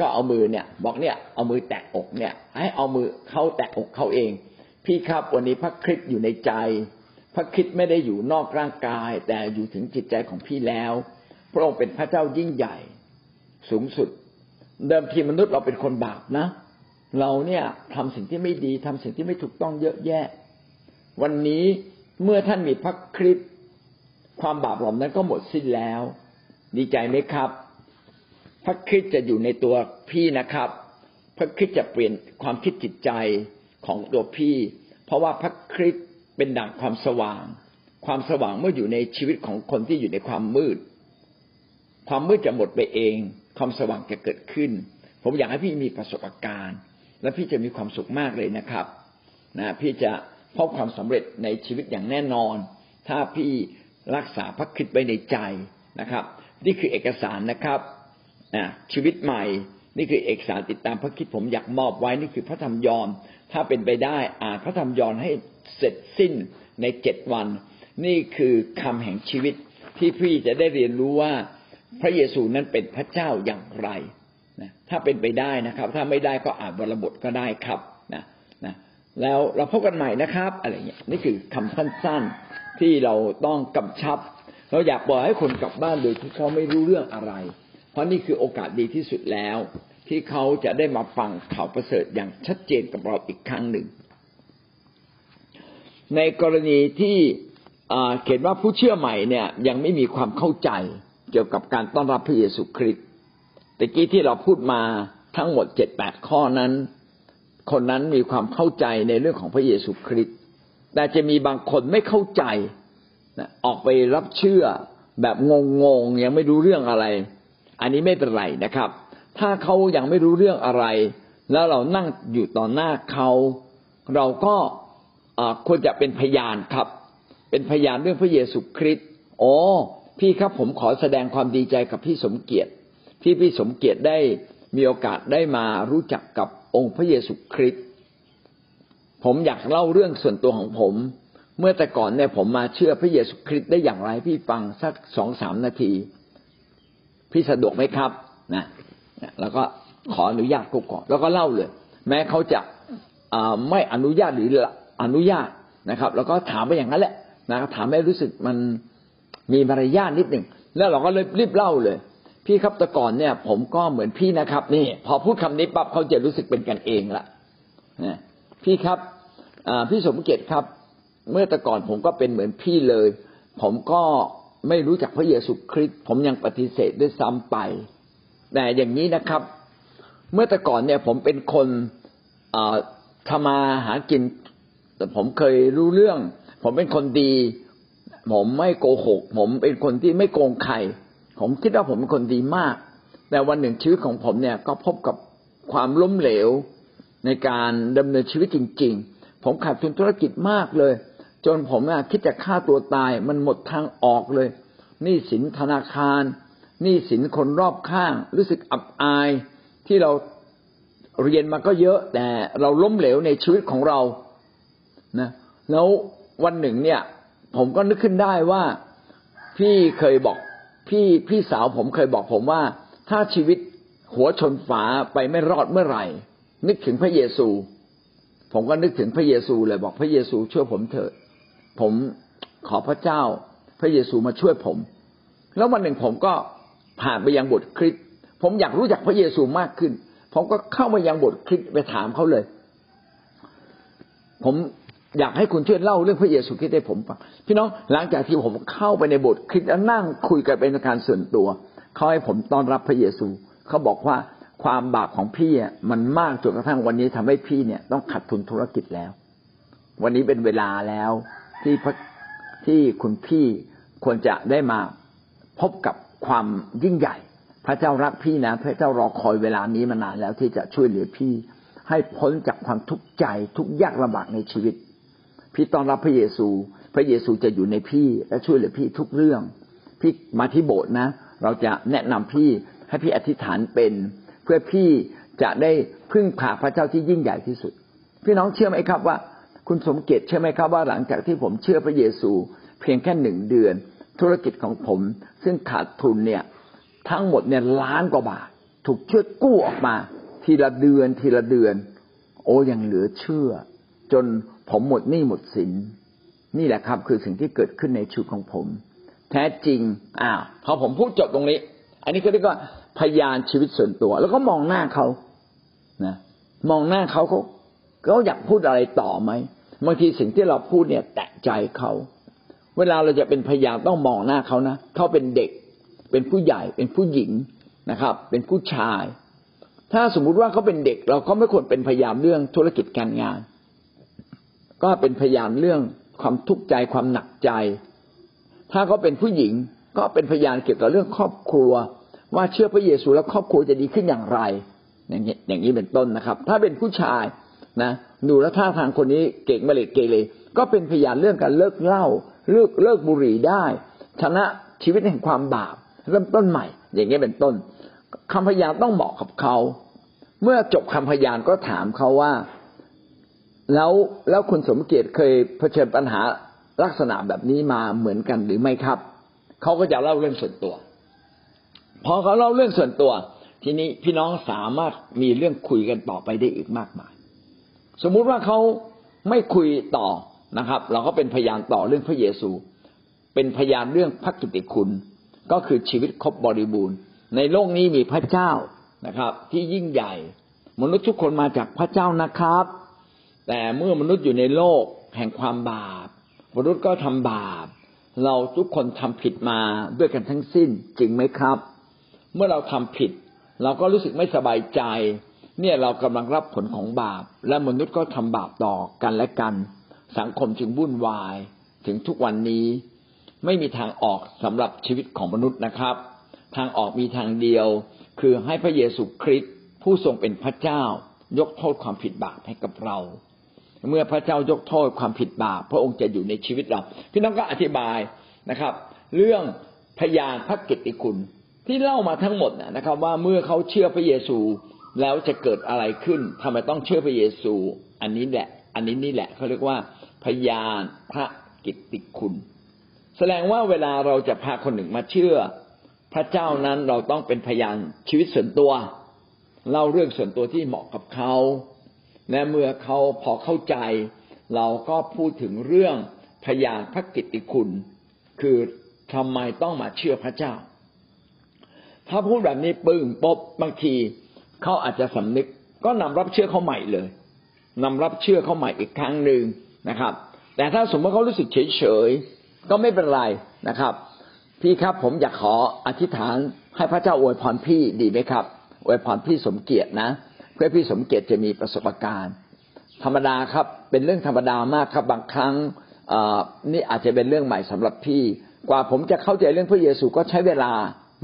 ก็เอามือเนี่ย บอกเนี่ยเอามือแตะอกเนี่ย ให้เอามือเขาแตะอกเขาเอง พี่ครับ วันนี้พระคริสต์อยู่ในใจ พระคริสต์ไม่ได้อยู่นอกร่างกาย แต่อยู่ถึงจิตใจของพี่แล้ว พระองค์เป็นพระเจ้ายิ่งใหญ่ สูงสุด เดิมทีมนุษย์เราเป็นคนบาปนะ เราเนี่ยทำสิ่งที่ไม่ดีทำสิ่งที่ไม่ถูกต้องเยอะแยะ วันนี้เมื่อท่านมีพระคริสต์ความบาปเหล่านั้นก็หมดสิ้นแล้ว ดีใจไหมครับ พระคริสต์จะอยู่ในตัวพี่นะครับ พระคริสต์จะเปลี่ยนความคิดจิตใจของตัวพี่ เพราะว่าพระคริสต์เป็นดั่งความสว่าง ความสว่างเมื่ออยู่ในชีวิตของคนที่อยู่ในความมืด ความมืดจะหมดไปเอง ความสว่างจะเกิดขึ้น ผมอยากให้พี่มีประสบการณ์ และพี่จะมีความสุขมากเลยนะครับนะพี่จะพบความสำเร็จในชีวิตอย่างแน่นอน ถ้าพี่รักษาพระคริสต์ไว้ในใจนะครับ นี่คือเอกสารนะครับนะชีวิตใหม่ นี่คือเอกสารติดตามพระคิดผมอยากมอบไว้นี่คือพระธรรมยอห์นถ้าเป็นไปได้อ่านพระธรรมยอห์นให้เสร็จสิ้นในเจ็ดวัน นี่คือคำแห่งชีวิตที่พี่จะได้เรียนรู้ว่าพระเยซูนั้นเป็นพระเจ้าอย่างไร นะถ้าเป็นไปได้นะครับ ถ้าไม่ได้ก็อ่านบรบทก็ได้ครับนะนะแล้วเราพบกันใหม่นะครับ อะไรเงี้ยนี่คือคำสั้นๆที่เราต้องกำชับ เราอยากบอกให้คนกลับบ้านโดยที่เขาไม่รู้เรื่องอะไร เพราะนี่คือโอกาสดีที่สุดแล้ว ที่เขาจะได้มาฟังข่าวประเสริฐอย่างชัดเจนกับเราอีกครั้งหนึ่ง ในกรณีที่เขียนว่าผู้เชื่อใหม่เนี่ยยังไม่มีความเข้าใจเกี่ยวกับการต้อนรับพระเยซูคริสต์ ตะกี้ที่เราพูดมาทั้งหมดเจ็ดแปดข้อนั้น คนนั้นมีความเข้าใจในเรื่องของพระเยซูคริสต์แต่จะมีบางคนไม่เข้าใจออกไปรับเชื่อแบบงงๆยังไม่รู้เรื่องอะไร อันนี้ไม่เป็นไรนะครับ ถ้าเขายังไม่รู้เรื่องอะไร แล้วเรานั่งอยู่ต่อหน้าเขาเราก็ควรจะเป็นพยานครับ เป็นพยานเรื่องพระเยซูคริสต์อ๋อพี่ครับผมขอแสดงความดีใจกับพี่สมเกียรติ ที่พี่สมเกียรติได้มีโอกาสได้มารู้จักกับองค์พระเยซูคริสต์ผมอยากเล่าเรื่องส่วนตัวของผม เมื่อแต่ก่อนเนี่ยผมมาเชื่อพระเยซูคริสต์ได้อย่างไรพี่ฟังสักสองสามนาที พี่สะดวกไหมครับนะแล้วก็ขออนุญาตกูก่อนแล้วก็เล่าเลย แม้เขาจะไม่อนุญาตหรืออนุญาตนะครับ แล้วก็ถามไปอย่างนั้นแหละนะถามให้รู้สึกมันมีมารยาทนิดหนึ่งแล้วเราก็เลยรีบเล่าเลย พี่ครับแต่ก่อนเนี่ย ผมก็เหมือนพี่นะครับ นี่ พอพูดคำนี้ปั๊บเขาจะรู้สึกเป็นกันเองละนะพี่ครับพี่สมเกียรติครับ เมื่อแต่ก่อนผมก็เป็นเหมือนพี่เลย ผมก็ไม่รู้จักพระเยซูคริสต์ผมยังปฏิเสธด้วยซ้ำไป แต่อย่างนี้นะครับ เมื่อแต่ก่อนเนี่ย ผมเป็นคนทำมาหากิน แต่ผมเคยรู้เรื่อง ผมเป็นคนดี ผมไม่โกหก ผมเป็นคนที่ไม่โกงใคร ผมคิดว่าผมเป็นคนดีมาก แต่วันหนึ่งชีวิตของผมเนี่ยก็พบกับความล้มเหลวในการดำเนินชีวิตจริง ๆ ผมขาดทุนธุรกิจมากเลย จนผมคิดจะฆ่าตัวตายมันหมดทางออกเลยหนี้สินธนาคารหนี้สินคนรอบข้าง รู้สึกอับอายที่เราเรียนมาก็เยอะแต่เราล้มเหลวในชีวิตของเรานะแล้ววันหนึ่งเนี่ย ผมก็นึกขึ้นได้ว่าพี่เคยบอก พี่พี่สาวผมเคยบอกผมว่า ถ้าชีวิตหัวชนฝาไปไม่รอดเมื่อไหร่ นึกถึงพระเยซู ผมก็นึกถึงพระเยซูเลยบอกพระเยซูช่วยผมเถิดผมขอพระเจ้า พระเยซูมาช่วยผม แล้ววันหนึ่งผมก็ผ่านไปยังบทคริสผมอยากรู้จักพระเยซูมากขึ้น ผมก็เข้ามายังบทคริสไปถามเขาเลย ผม อยากให้คุณช่วยเล่าเรื่องพระเยซูคริสต์ให้ผมฟังพี่น้องหลังจากที่ผมเข้าไปในโบสถ์คริสต์แล้วนั่งคุยกันเป็นการส่วนตัวเขาให้ผมต้อนรับพระเยซูเขาบอกว่าความบาปของพี่มันมากจนกระทั่งวันนี้ทำให้พี่เนี่ยต้องขาดทุนธุรกิจแล้ว วันนี้เป็นเวลาแล้วที่ที่คุณพี่ควรจะได้มาพบกับความยิ่งใหญ่ พระเจ้ารักพี่นะ พระเจ้ารอคอยเวลานี้มานานแล้วที่จะช่วยเหลือพี่ ให้พ้นจากความทุกข์ใจทุกยากลำบากในชีวิต พี่ต้อนรับพระเยซู พระเยซูจะอยู่ในพี่และช่วยเหลือพี่ทุกเรื่อง พี่มาที่โบสถ์นะ เราจะแนะนำพี่ให้พี่อธิษฐานเป็น เพื่อพี่จะได้พึ่งพาพระเจ้าที่ยิ่งใหญ่ที่สุด พี่น้องเชื่อไหมครับว่า คุณสมเกียรติเชื่อไหมครับว่าหลังจากที่ผมเชื่อพระเยซู เพียงแค่หนึ่งเดือน ธุรกิจของผม ซึ่งขาดทุนเนี่ยทั้งหมดเนี่ยล้านกว่าบาท ถูกช่วยกู้ออกมา ทีละเดือนทีละเดือน โอ้ยังเหลือเชื่อ จน ผมหมดหนี้หมดสิน นี่แหละครับ คือสิ่งที่เกิดขึ้นในชีวิตของผม แท้จริงอ้าวพอผมพูดจบตรงนี้ อันนี้ก็เรียกว่าพยานชีวิตส่วนตัว แล้วก็มองหน้าเขานะมองหน้าเขาเขาเขาอยากพูดอะไรต่อไหมบางทีสิ่งที่เราพูดเนี่ย แตะใจเขาเวลาเราจะเป็นพยานต้องมองหน้าเขานะเขาเป็นเด็ก เป็นผู้ใหญ่ เป็นผู้หญิงนะครับ เป็นผู้ชาย ถ้าสมมุติว่าเขาเป็นเด็ก เราก็ไม่ควรเป็นพยานเรื่องธุรกิจการงาน ก็เป็นพยานเรื่องความทุกข์ใจความหนักใจ ถ้าเขาเป็นผู้หญิงก็เป็นพยานเกี่ยวกับเรื่องครอบครัว ว่าเชื่อพระเยซูแล้วครอบครัวจะดีขึ้นอย่างไร อย่างนี้อย่างนี้เป็นต้นนะครับ ถ้าเป็นผู้ชายนะดูแล้วท่าทางคนนี้เก่งมาเลเกเรก็เป็นพยานเรื่องการเลิกเหล้าเลิกเลิกบุหรี่ได้ ชนะชีวิตแห่งความบาปเริ่มต้นใหม่ อย่างนี้เป็นต้นคำพยานต้องเหมาะกับเขา เมื่อจบคำพยานก็ถามเขาว่า แล้วแล้วคุณสมเกียรติเคยเผชิญปัญหาลักษณะแบบนี้มาเหมือนกันหรือไม่ครับเขาก็จะเล่าเรื่องส่วนตัว พอเขาเล่าเรื่องส่วนตัว ทีนี้พี่น้องสามารถมีเรื่องคุยกันต่อไปได้อีกมากมาย สมมุติว่าเขาไม่คุยต่อนะครับ เราก็เป็นพยานต่อเรื่องพระเยซู เป็นพยานเรื่องพระกิตติคุณ ก็คือชีวิตครบบริบูรณ์ ในโลกนี้มีพระเจ้านะครับ ที่ยิ่งใหญ่ มนุษย์ทุกคนมาจากพระเจ้านะครับ แต่เมื่อมนุษย์อยู่ในโลกแห่งความบาป มนุษย์ก็ทำบาป เราทุกคนทำผิดมาด้วยกันทั้งสิ้นจริงไหมครับ เมื่อเราทำผิด เราก็รู้สึกไม่สบายใจ เนี่ยเรากำลังรับผลของบาป และมนุษย์ก็ทำบาปต่อกันและกัน สังคมจึงวุ่นวายถึงทุกวันนี้ ไม่มีทางออกสำหรับชีวิตของมนุษย์นะครับ ทางออกมีทางเดียว คือให้พระเยซูคริสต์ผู้ทรงเป็นพระเจ้ายกโทษความผิดบาปให้กับเรา เมื่อพระเจ้ายกโทษความผิดบาปพระองค์จะอยู่ในชีวิตเราพี่น้องก็อธิบายนะครับ เรื่องพยานพระกิตติคุณที่เล่ามาทั้งหมดนะครับ ว่าเมื่อเขาเชื่อพระเยซูแล้วจะเกิดอะไรขึ้นทำไมต้องเชื่อพระเยซู อันนี้แหละ อันนี้นี่แหละเขาเรียกว่า พยานพระกิตติคุณ แสดงว่าเวลาเราจะพาคนหนึ่งมาเชื่อ พระเจ้านั้นเราต้องเป็นพยานชีวิตส่วนตัวเล่าเรื่องส่วนตัวที่เหมาะกับเขา และเมื่อเขาพอเข้าใจ เราก็พูดถึงเรื่องพยานพระกิตติคุณ คือทำไมต้องมาเชื่อพระเจ้า ถ้าพูดแบบนี้ปึ้งปบบางทีเขาอาจจะสำนึก ก็นำรับเชื่อเขาใหม่เลยนำรับเชื่อเขาใหม่อีกครั้งหนึ่งนะครับ แต่ถ้าสมมติเขารู้สึกเฉยเฉยก็ไม่เป็นไรนะครับ พี่ครับผมอยากขออธิษฐานให้พระเจ้าอวยพรพี่ดีไหมครับอวยพรพี่สมเกียรตินะ เพื่อพี่สมเกียรติจะมีประสบการณ์ ธรรมดาครับ เป็นเรื่องธรรมดามากครับบางครั้งนี่อาจจะเป็นเรื่องใหม่สำหรับพี่ กว่าผมจะเข้าใจเรื่องพระเยซูก็ใช้เวลา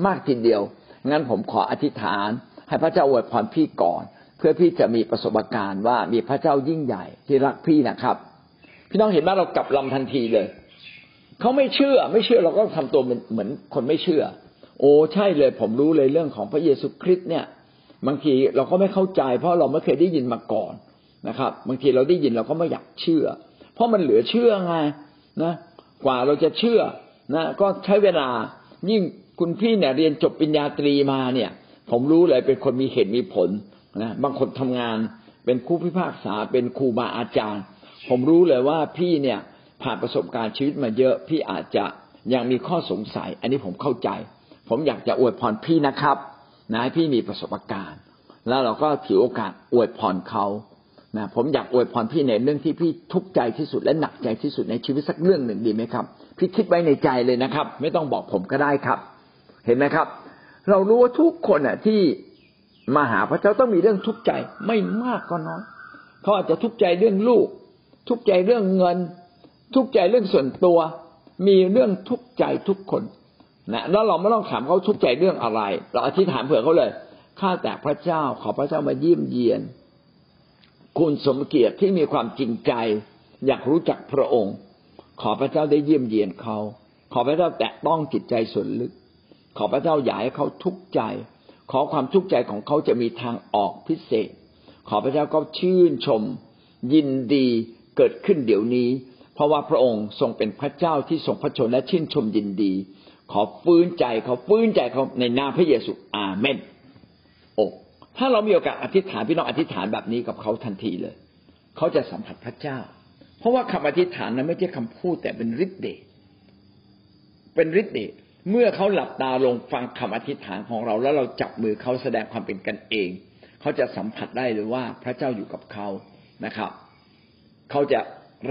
มากทีเดียว งั้นผมขออธิษฐาน ให้พระเจ้าอวยพรพี่ก่อน เพื่อพี่จะมีประสบการณ์ว่ามีพระเจ้ายิ่งใหญ่ที่รักพี่นะครับ พี่น้องเห็นไหมเรากลับลำทันทีเลยเขาไม่เชื่อไม่เชื่อเราก็ทำตัวเหมือนคนไม่เชื่อ โอ้ใช่เลย ผมรู้เลยเรื่องของพระเยซูคริสต์เนี่ย บางทีเราก็ไม่เข้าใจ เพราะเราไม่เคยได้ยินมาก่อนนะครับ บางทีเราได้ยินเราก็ไม่อยากเชื่อ เพราะมันเหลือเชื่อไงนะกว่าเราจะเชื่อนะก็ใช้เวลายิ่งคุณพี่เนี่ยเรียนจบปริญญาตรีมาเนี่ย ผมรู้เลยเป็นคนมีเหตุมีผลนะบางคนทำงานเป็นครูพิพากษาเป็นครูบาอาจารย์ ผมรู้เลยว่าพี่เนี่ยผ่านประสบการณ์ชีวิตมาเยอะพี่อาจจะยังมีข้อสงสัย อันนี้ผมเข้าใจ ผมอยากจะอวยพรพี่นะครับ นะพี่มีประสบการณ์ แล้วเราก็ถือโอกาสอวยพรเขานะผมอยากอวยพรพี่ในเรื่องที่พี่ทุกข์ใจที่สุดและหนักใจที่สุดในชีวิตสักเรื่องหนึ่งดีไหมครับ พี่คิดไว้ในใจเลยนะครับ ไม่ต้องบอกผมก็ได้ครับ เห็นไหมครับ เรารู้ว่าทุกคนอะที่มาหาพระเจ้าต้องมีเรื่องทุกข์ใจไม่มากก็น้อยเขาอาจจะทุกข์ใจเรื่องลูก ทุกข์ใจเรื่องเงิน ทุกข์ใจเรื่องส่วนตัว มีเรื่องทุกข์ใจทุกคน นะแล้วเราไม่ต้องถามเขาทุกข์ใจเรื่องอะไร เราอธิษฐานเผื่อเขาเลยข้าแต่พระเจ้าขอพระเจ้ามาเยี่ยมเยียน คุณสมเกียรติที่มีความจริงใจ อยากรู้จักพระองค์ ขอพระเจ้าได้เยี่ยมเยียนเขา ขอพระเจ้าแตะต้องจิตใจส่วนลึก ขอพระเจ้าอยากให้เขาทุกข์ใจ ขอความทุกข์ใจของเขาจะมีทางออกพิเศษ ขอพระเจ้าก็ชื่นชม ยินดีเกิดขึ้นเดี๋ยวนี้ เพราะว่าพระองค์ทรงเป็นพระเจ้าที่ทรงพระชนและชื่นชมยินดี ขอฟื้นใจเขาฟื้นใจเขาในนามพระเยซูอาเมนโอ้ถ้าเรามีโอกาสอธิษฐานพี่น้องอธิษฐานแบบนี้กับเขาทันทีเลย เขาจะสัมผัสพระเจ้า เพราะว่าคำอธิษฐานนั้นไม่ใช่คำพูดแต่เป็นฤทธิ์เดชเป็นฤทธิ์เดชเมื่อเขาหลับตาลงฟังคำอธิษฐานของเรา แล้วเราจับมือเขาแสดงความเป็นกันเอง เขาจะสัมผัสได้เลยว่าพระเจ้าอยู่กับเขานะครับ เขาจะ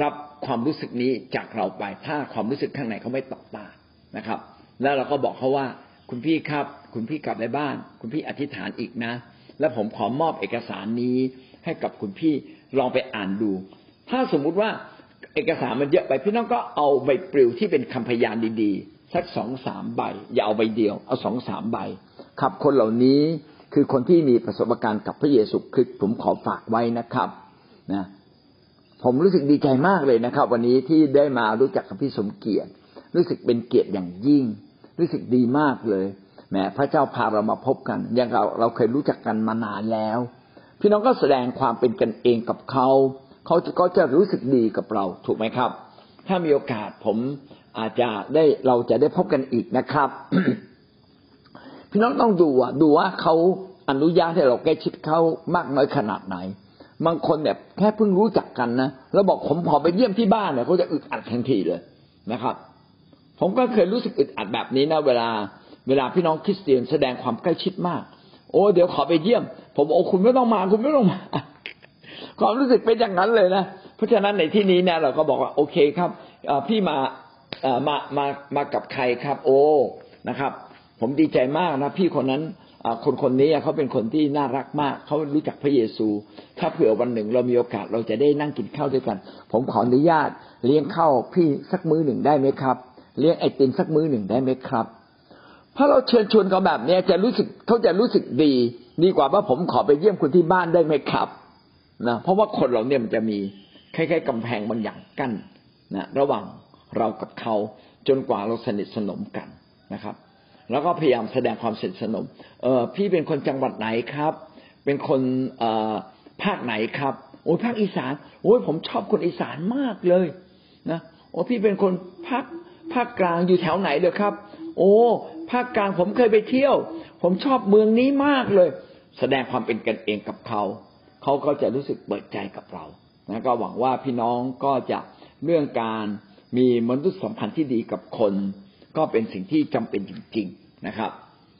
รับความรู้สึกนี้จากเราไปถ้าความรู้สึกข้างในเขาไม่ตอบตานะครับ แล้วเราก็บอกเขาว่า คุณพี่ครับ คุณพี่กลับไปบ้าน คุณพี่อธิษฐานอีกนะ แล้วผมขอมอบเอกสารนี้ให้กับคุณพี่ลองไปอ่านดู ถ้าสมมุติว่าเอกสารมันเยอะไปพี่น้องก็เอาใบปลิวที่เป็นคำพยานดีๆ สักสองสามใบ อย่าเอาใบเดียว เอาสองสามใบครับคนเหล่านี้คือคนที่มีประสบการณ์กับพระเยซูคริสต์ผมขอฝากไว้นะครับนะผมรู้สึกดีใจมากเลยนะครับ วันนี้ที่ได้มารู้จักกับพี่สมเกียรติ รู้สึกเป็นเกียรติอย่างยิ่ง รู้สึกดีมากเลยแหมพระเจ้าพาเรามาพบกัน อย่างเราเราเคยรู้จักกันมานานแล้ว พี่น้องก็แสดงความเป็นกันเองกับเขาเขาก็จะรู้สึกดีกับเราถูกไหมครับ ถ้ามีโอกาสผมอาจจะได้เราจะได้พบกันอีกนะครับ พี่น้องต้องดูอะดูว่าเขาอนุญาตให้เราใกล้ชิดเขามากน้อยขนาดไหน บางคนเนี่ยแค่เพิ่งรู้จักกันนะแล้วบอกผมขอไปเยี่ยมที่บ้านเนี่ยเขาจะอึดอัดทันทีเลยนะครับ ผมก็เคยรู้สึกอึดอัดแบบนี้นะ เวลาเวลาพี่น้องคริสเตียนแสดงความใกล้ชิดมาก โอ้เดี๋ยวขอไปเยี่ยม ผมโอ้คุณไม่ต้องมาคุณไม่ต้องมาความรู้สึกเป็นอย่างนั้นเลยนะเพราะฉะนั้นในที่นี้เนี่ยเราก็บอกว่าโอเคครับพี่มามามามากับใครครับ โอ้นะครับ ผมดีใจมากนะพี่คนนั้นคนคนนี้เขาเป็นคนที่น่ารักมากเขารู้จักพระเยซู ถ้าเผื่อวันหนึ่งเรามีโอกาสเราจะได้นั่งกินข้าวด้วยกัน ผมขออนุญาตเลี้ยงข้าวพี่สักมื้อหนึ่งได้ไหมครับ เลี้ยงไอติมสักมื้อหนึ่งได้ไหมครับเพราะเราเชิญชวนเขาแบบนี้จะรู้สึกเขาจะรู้สึกดี ดีกว่าว่าผมขอไปเยี่ยมคุณที่บ้านได้ไหมครับนะเพราะว่าคนเราเนี่ยมันจะมีคล้ายๆกำแพงบางอย่างกั้นนะระหว่างเรากับเขาจนกว่าเราสนิทสนมกันนะครับ แล้วก็พยายามแสดงความสนิทสนมเออพี่เป็นคนจังหวัดไหนครับ เป็นคนเอ่อภาคไหนครับโอ้ยภาคอีสานโอ้ยผมชอบคนอีสานมากเลยนะโอ้พี่เป็นคนภาค ภาคกลางอยู่แถวไหนเลยครับ โอ้ภาคกลางผมเคยไปเที่ยว ผมชอบเมืองนี้มากเลย แสดงความเป็นกันเองกับเขา เขาก็จะรู้สึกเปิดใจกับเรานะก็หวังว่าพี่น้องก็จะเรื่องการมีมนุษยสัมพันธ์ที่ดีกับคน ก็เป็นสิ่งที่จำเป็นจริง ๆนะครับ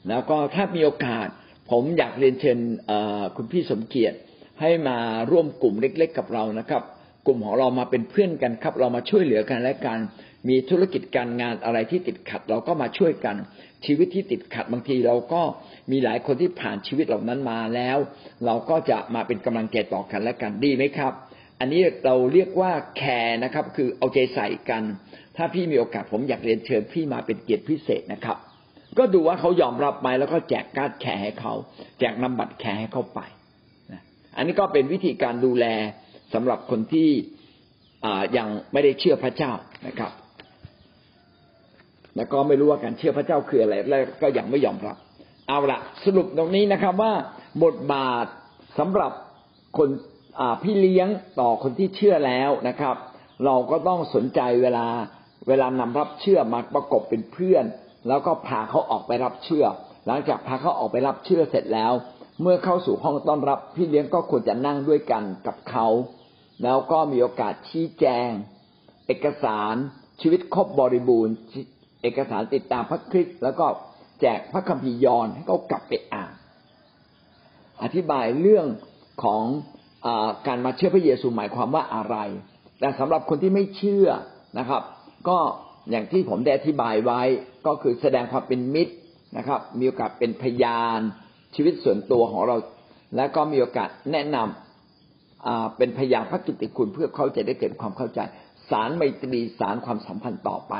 แล้วก็ถ้ามีโอกาส ผมอยากเรียนเชิญคุณพี่สมเกียรติให้มาร่วมกลุ่มเล็ก ๆ กับเรานะครับ กลุ่มของเรามาเป็นเพื่อนกันครับ เรามาช่วยเหลือกันและกัน มีธุรกิจการงานอะไรที่ติดขัด เราก็มาช่วยกัน ชีวิตที่ติดขัดบางทีเราก็มีหลายคนที่ผ่านชีวิตเหล่านั้นมาแล้ว เราก็จะมาเป็นกำลังใจต่อกันและกันดีไหมครับ อันนี้เราเรียกว่าแคร์นะครับ คือเอาใจใส่กัน ถ้าพี่มีโอกาสผมอยากเรียนเชิญพี่มาเป็นเกียรติพิเศษนะครับ ก็ดูว่าเขายอมรับไหมแล้วก็แจกการ์ด care ให้เขาแจกนำบัตร care ให้เขาไปอันนี้ก็เป็นวิธีการดูแลสำหรับคนที่ยังไม่ได้เชื่อพระเจ้านะครับ แล้วก็ไม่รู้ว่าการเชื่อพระเจ้าคืออะไรแล้วก็ยังไม่ยอมรับ เอาละสรุปตรงนี้นะครับว่าบทบาทสำหรับคนพี่เลี้ยงต่อคนที่เชื่อแล้วนะครับ เราก็ต้องสนใจเวลาเวลานำรับเชื่อมาประกบเป็นเพื่อน แล้วก็พาเขาออกไปรับเชื่อ หลังจากพาเขาออกไปรับเชื่อเสร็จแล้ว เมื่อเข้าสู่ห้องต้อนรับ พี่เลี้ยงก็ควรจะนั่งด้วยกันกับเขา แล้วก็มีโอกาสชี้แจง เอกสารชีวิตครบบริบูรณ์ เอกสารติดตามพระคริสต์แล้วก็แจกพระคัมภีร์ยอนให้เขากลับไปอ่าน อธิบายเรื่องของอการมาเชื่อพระเยซูหมายความว่าอะไร แต่สำหรับคนที่ไม่เชื่อนะครับ ก็อย่างที่ผมได้อธิบายไว้ก็คือแสดงความเป็นมิตรนะครับ มีโอกาสเป็นพยานชีวิตส่วนตัวของเรา และก็มีโอกาสแนะนำเป็นพยานพระกิตติคุณเพื่อเขาจะได้เกิดความเข้าใจ สารไมตรีสารความสัมพันธ์ต่อไป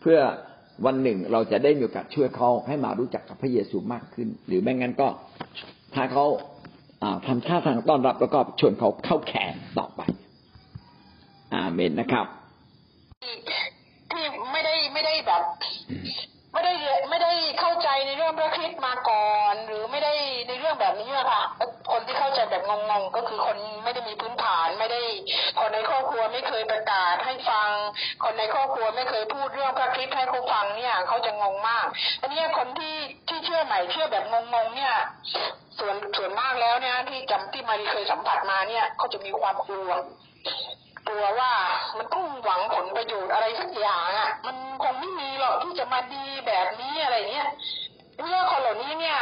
เพื่อ วันหนึ่งเราจะได้มีโอกาสช่วยเขาให้มารู้จักกับพระเยซูมากขึ้น หรือไม่งั้นก็ถ้าเขาทำท่าทางต้อนรับแล้วก็ชวนเขาเข้าแขนต่อไป อาเมนนะครับที่ไม่ได้ไม่ได้แบบ ไม่ได้ไม่ได้เข้าใจในเรื่องพระคริสต์มาก่อน รือไม่ได้ในเรื่องแบบนี้ค่ะ คนที่เข้าใจแบบงงๆ ก็คือคนไม่ได้มีพื้นฐานไม่ได้ คนในครอบครัวไม่เคยประกาศให้ฟัง คนในครอบครัวไม่เคยพูดเรื่องพระคริสต์ให้เขาฟังเนี่ยเขาจะงงมากอันนี้คนที่ที่เชื่อใหม่เชื่อแบบงงๆ เนี่ยส่วนส่วนมากแล้วเนี่ยที่จำที่มารีเคยสัมผัสมาเนี่ยเขาจะมีความกลัวกลัวว่ามันต้องหวังผลประโยชน์อะไรสักอย่างอะ มันคงไม่มีหรอกที่จะมาดีแบบนี้อะไรเงี้ย เมื่อคนเหล่านี้เนี่ย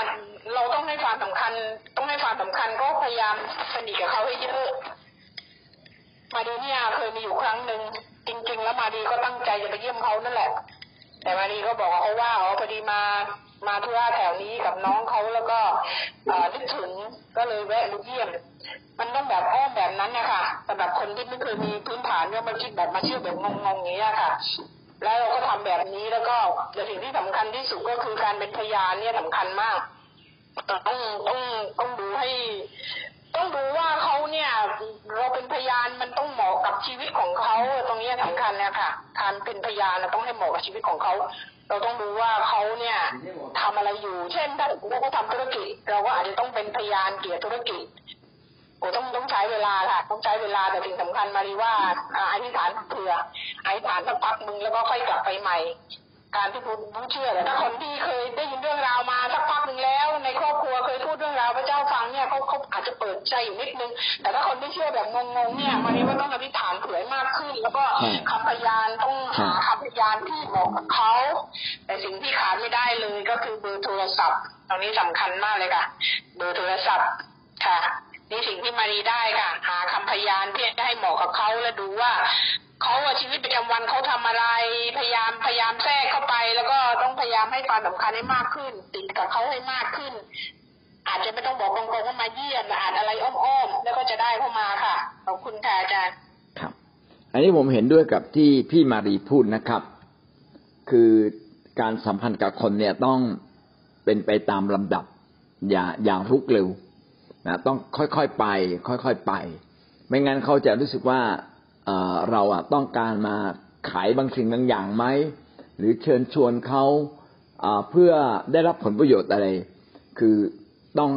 เราต้องให้ความสำคัญ ต้องให้ความสำคัญก็พยายามสนิทกับเขาให้เยอะมาดีเนี่ยเคยมีอยู่ครั้งหนึ่งจริง ๆ แล้วมาดีก็ตั้งใจจะไปเยี่ยมเขานั่นแหละ แต่มาดีก็บอกเขาว่าอ๋อพอดีมามาทั่วแถวนี้กับน้องเขาแล้วก็นึกถึงก็เลยแวะมาเยี่ยม มันต้องแบบอ้อมแบบนั้นนะคะสำหรับคนที่ไม่เคยมีพื้นฐานเนี่ยมาคิดแบบมาเชื่อแบบงงๆอย่างนี้ค่ะ แล้วเราก็ทำแบบนี้แล้วก็แต่สิ่งที่สำคัญที่สุดก็คือการเป็นพยานเนี่ยสำคัญมากต้องต้องต้องดูให้ ต้องดูว่าเขาเนี่ย เราเป็นพยานมันต้องเหมาะกับชีวิตของเขาตรงนี้สำคัญเนี่ยค่ะการเป็นพยานต้องให้เหมาะกับชีวิตของเขาเราต้องดูว่าเขาเนี่ยทำอะไรอยู่ เช่นถ้าเราทำธุรกิจ เราก็อาจจะต้องเป็นพยานเกี่ยวกับธุรกิจ โอ้ต้องต้องใช้เวลาค่ะ ต้องใช้เวลาแต่สิ่งสำคัญมาดีว่าอธิษฐานเผื่ออธิษฐานสักพักมึงแล้วก็ค่อยกลับไปใหม่ การที่ผู้ผู้เชื่อแต่ถ้าคนที่เคยได้ยินเรื่องราวมาสักพักหนึ่งแล้ว ในครอบครัวเคยพูดเรื่องราวพระเจ้าฟังเนี่ยเขาเขาอาจจะเปิดใจอยู่นิดนึง แต่ถ้าคนที่เชื่อแบบงงๆเนี่ยมันนี้ว่าต้องอธิษฐานเผื่อมากขึ้น แล้วก็คำพยานต้องหาคำพยานที่บอกกับเขาแต่สิ่งที่ขาดไม่ได้เลยก็คือเบอร์โทรศัพท์ตรงนี้สำคัญมากเลยค่ะ เบอร์โทรศัพท์ค่ะ ในสิ่งที่มารีได้ค่ะ หาคำพยานที่จะให้เหมาะกับเขาแล้วดูว่าเขาชีวิตประจำวันเขาทำอะไร พยายามพยายามแทรกเข้าไป แล้วก็ต้องพยายามให้ความสำคัญให้มากขึ้น ติดกับเขาให้มากขึ้น อาจจะไม่ต้องบอกตรงๆว่ามาเยี่ยมอาจอะไรอ้อมๆแล้วก็จะได้เข้ามาค่ะขอบคุณค่ะอาจารย์ครับ อันนี้ผมเห็นด้วยกับที่พี่มารีพูดนะครับ คือการสัมพันธ์กับคนเนี่ยต้องเป็นไปตามลำดับ อย่าอย่ารุกเร็ว นะต้องค่อยๆไป ค่อยๆไป ไม่งั้นเขาจะรู้สึกว่าเราอะต้องการมาขายบางสิ่งบางอย่างไหมหรือเชิญชวนเขาเพื่อได้รับผลประโยชน์อะไร คือต้อง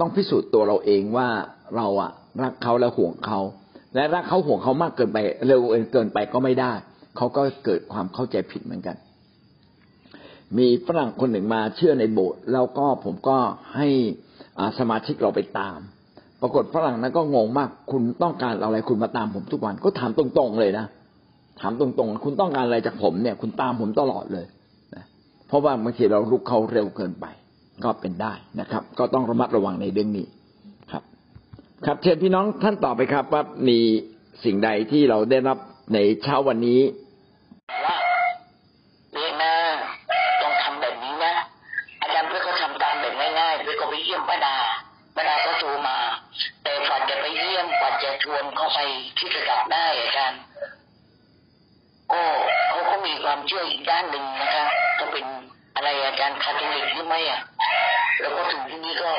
ต้องพิสูจน์ตัวเราเองว่าเราอะรักเขาและห่วงเขาและรักเขาห่วงเขามากเกินไปเร็วเกินไปก็ไม่ได้เขาก็เกิดความเข้าใจผิดเหมือนกัน มีฝรั่งคนหนึ่งมาเชื่อในโบสถ์แล้วก็ผมก็ให้ สมาชิกเราไปตาม ปรากฏฝรั่งนั้นก็งงมาก คุณต้องการอะไรคุณมาตามผมทุกวันก็ถามตรงๆเลยนะถามตรงๆ คุณต้องการอะไรจากผมเนี่ย คุณตามผมตลอดเลยนะเพราะว่าบางทีเราลุกเขาเร็วเกินไป ก็เป็นได้นะครับ ก็ต้องระมัดระวังในเรื่องนี้ครับ ครับเชิญพี่น้องท่านต่อไปครับว่ามีสิ่งใดที่เราได้รับในเช้าวันนี้ ก็มีความเชื่ออีกด้านหนึ่งนะคะก็เป็นอะไรอาจารย์คาทอลิกหรือไม่อะแล้วก็ถึงที่นี้ก็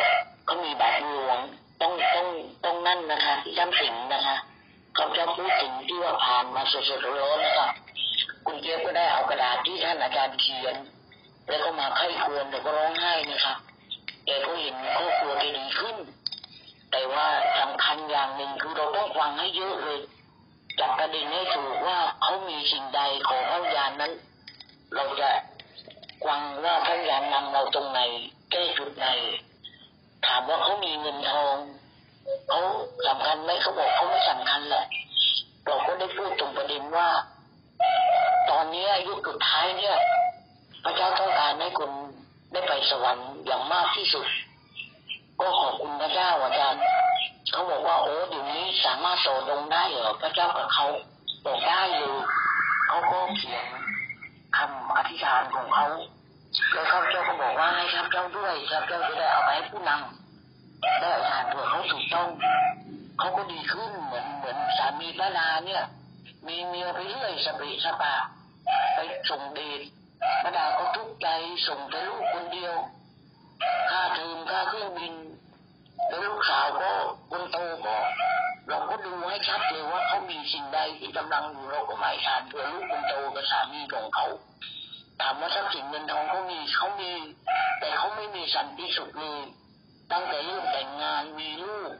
เขามีบาตรหลวงต้องต้องต้องนั่นนะคะที่จำสิงนะคะเขาจะพูดถึงที่ว่าผ่านมาสดๆร้อนๆนะคะคุณเจี๊ยบก็ได้เอากระดาษที่ท่านอาจารย์เขียน แล้วก็มาไข้ควรแต่ก็ร้องไห้นะคะแกก็เห็นครอบครัวแกดีขึ้น แต่ว่าสำคัญอย่างหนึ่งคือเราต้องฟังให้เยอะเลย จับประเด็นให้ถูกว่าเขามีสิ่งใดของพระญาณนั้น เราจะฟังว่าพระญาณนำเราตรงไหนแก้จุดไหนถามว่าเขามีเงินทองเขาสำคัญไหมเขาบอกเขาไม่สำคัญแหละเราก็ได้พูดตรงประเด็นว่า ตอนนี้อายุสุดท้ายเนี่ย พระเจ้าต้องการให้คนได้ไปสวรรค์อย่างมากที่สุด ก็ขอบคุณพระเจ้าอาจารย์ เขาบอกว่าโอ้เดี๋ยวนี้สามารถโตลงได้เหรอพระเจ้ากับเขาบอกได้อยู่เขาก็เขียนคำอธิษฐานของเขาแล้วข้าพเจ้าก็บอกว่าให้ข้าพเจ้าด้วยข้าพเจ้าจะได้เอาไปให้ผู้นำได้อธิษฐานเผื่อเขาถูกต้องเขาก็ดีขึ้นเหมือนเหมือนสามีพระนาเนี่ย มีเมียไปเรื่อยสเปสปาไปส่งเดชพระดาก็ทุกข์ใจส่งแต่ลูกคนเดียวค่าเทอมค่าเครื่องบิน แล้วลูกสาวก็คนโตก็เราก็ดูให้ชัดเลยว่าเขามีสิ่งใดที่กำลังอยู่เราก็หมายทานเพื่อลูกคนโตกับสามีของเขาถามว่าทรัพย์สินเงินทองเขามีเขามี แต่เขาไม่มีสันติสุขเลยตั้งแต่เริ่มแต่งงานมีลูก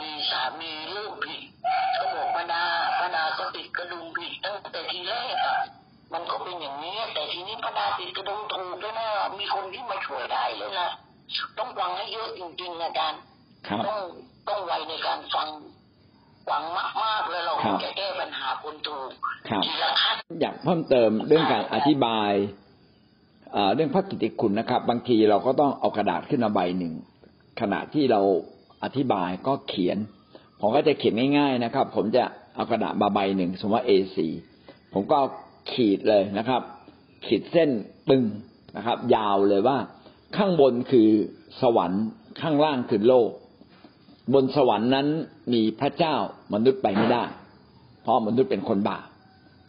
มีสามีลูกผิดก็บอกป้าดาป้าดาก็ติดกระดุมผิดตั้งแต่ทีแรกอะมันก็เป็นอย่างนี้ แต่ทีนี้ป้าดาติดกระดุมถูกแล้วนะมีคนที่มาช่วยได้เลยนะ ต้องฟังให้เยอะจริงๆอาจารย์ครับต้องต้องไวในการฟังฟังมากๆแล้วเราครับจะแก้ปัญหาคนถูกครับทีละขั้นอยากเพิ่มเติมเรื่องการอธิบายเอ่อเรื่องพระกิตติคุณนะครับ บางทีเราก็ต้องเอากระดาษขึ้นมาใบหนึ่งขณะที่เราอธิบายก็เขียน ผมก็จะเขียนง่ายๆนะครับ ผมจะเอากระดาษมาใบหนึ่งสมมติว่า A4 ผมก็เอาขีดเลยนะครับ ขีดเส้นตึงนะครับ ยาวเลยว่า ข้างบนคือสวรรค์ ข้างล่างคือโลก บนสวรรค์นั้นมีพระเจ้ามนุษย์ไปไม่ได้ เพราะมนุษย์เป็นคนบาป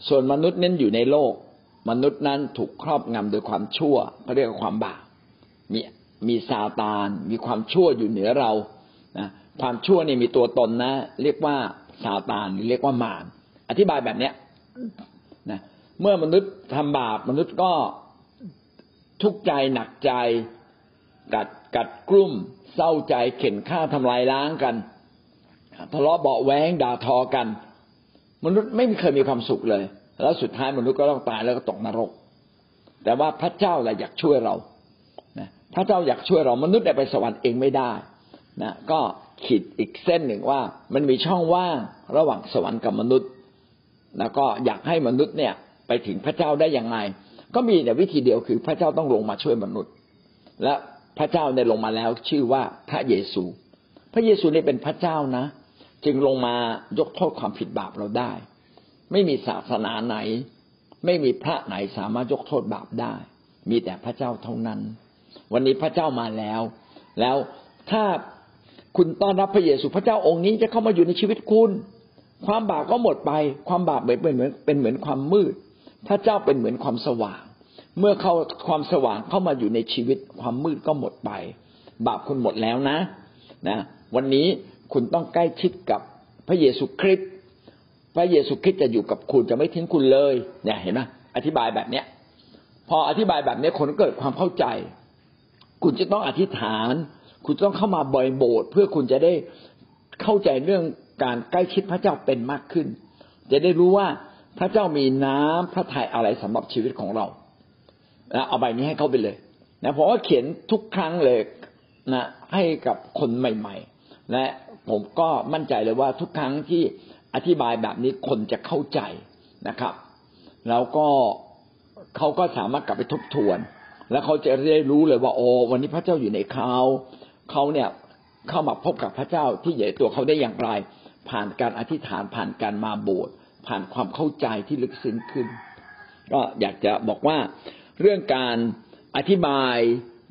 ส่วนมนุษย์นั้นอยู่ในโลก มนุษย์นั้นถูกครอบงำโดยความชั่วเขาเรียกว่าความบาปมีมีซาตาน มีความชั่วอยู่เหนือเรานะความชั่วนี่มีตัวตนนะ เรียกว่าซาตานหรือเรียกว่ามารอธิบายแบบเนี้ยนะเมื่อมนุษย์ทำบาปมนุษย์ก็ ทุกข์ใจหนักใจ กัดกัดกลุ่ม เศร้าใจเข็นฆ่าทำลายล้างกันทะเลาะเบาะแว้งด่าทอกัน มนุษย์ไม่เคยมีความสุขเลย แล้วสุดท้ายมนุษย์ก็ต้องตายแล้วก็ตกนรก แต่ว่าพระเจ้าแหละอยากช่วยเราพระเจ้าอยากช่วยเรามนุษย์ได้ไปสวรรค์เองไม่ได้นะก็ขีดอีกเส้นหนึ่งว่า มันมีช่องว่างระหว่างสวรรค์กับมนุษย์ แล้วก็อยากให้มนุษย์เนี่ย ไปถึงพระเจ้าได้อย่างไร ก็มีแต่วิธีเดียวคือพระเจ้าต้องลงมาช่วยมนุษย์ และพระเจ้าได้ลงมาแล้วชื่อว่าพระเยซู พระเยซูนี่เป็นพระเจ้านะ จึงลงมายกโทษความผิดบาปเราได้ ไม่มีศาสนาไหน ไม่มีพระไหนสามารถยกโทษบาปได้ มีแต่พระเจ้าเท่านั้น วันนี้พระเจ้ามาแล้ว แล้วถ้าคุณต้อนรับพระเยซูพระเจ้าองค์นี้จะเข้ามาอยู่ในชีวิตคุณ ความบาปก็หมดไป ความบาปเหมือนเป็นเหมือนเป็นเหมือนความมืด พระเจ้าเป็นเหมือนความสว่าง เมื่อเขาความสว่างเข้ามาอยู่ในชีวิต ความมืดก็หมดไป บาปคุณหมดแล้วนะนะ วันนี้คุณต้องใกล้ชิดกับพระเยซูคริสต์พระเยซูคริสต์จะอยู่กับคุณจะไม่ทิ้งคุณเลยเนี่ยเห็นไหมอธิบายแบบเนี้ย พออธิบายแบบนี้คนเกิดความเข้าใจ คุณจะต้องอธิษฐาน คุณต้องเข้ามาบ่อยโบสถ์เพื่อคุณจะได้เข้าใจเรื่องการใกล้ชิดพระเจ้าเป็นมากขึ้น จะได้รู้ว่า พระเจ้ามีน้ำพระทัยอะไรสำหรับชีวิตของเรานะเอาใบนี้ให้เขาไปเลยนะผมก็เขียนทุกครั้งเลยนะให้กับคนใหม่ ๆ และผมก็มั่นใจเลยว่าทุกครั้งที่อธิบายแบบนี้คนจะเข้าใจนะครับ แล้วก็เขาก็สามารถกลับไปทบทวน แล้วเขาจะได้รู้เลยว่าโอ้วันนี้พระเจ้าอยู่ในเขาเขาเนี่ยเข้ามาพบกับพระเจ้าที่ใหญ่ตัวเขาได้อย่างไร ผ่านการอธิษฐานผ่านการมาโบสถ์ ผ่านความเข้าใจที่ลึกซึ้งขึ้น ก็อยากจะบอกว่าเรื่องการอธิบาย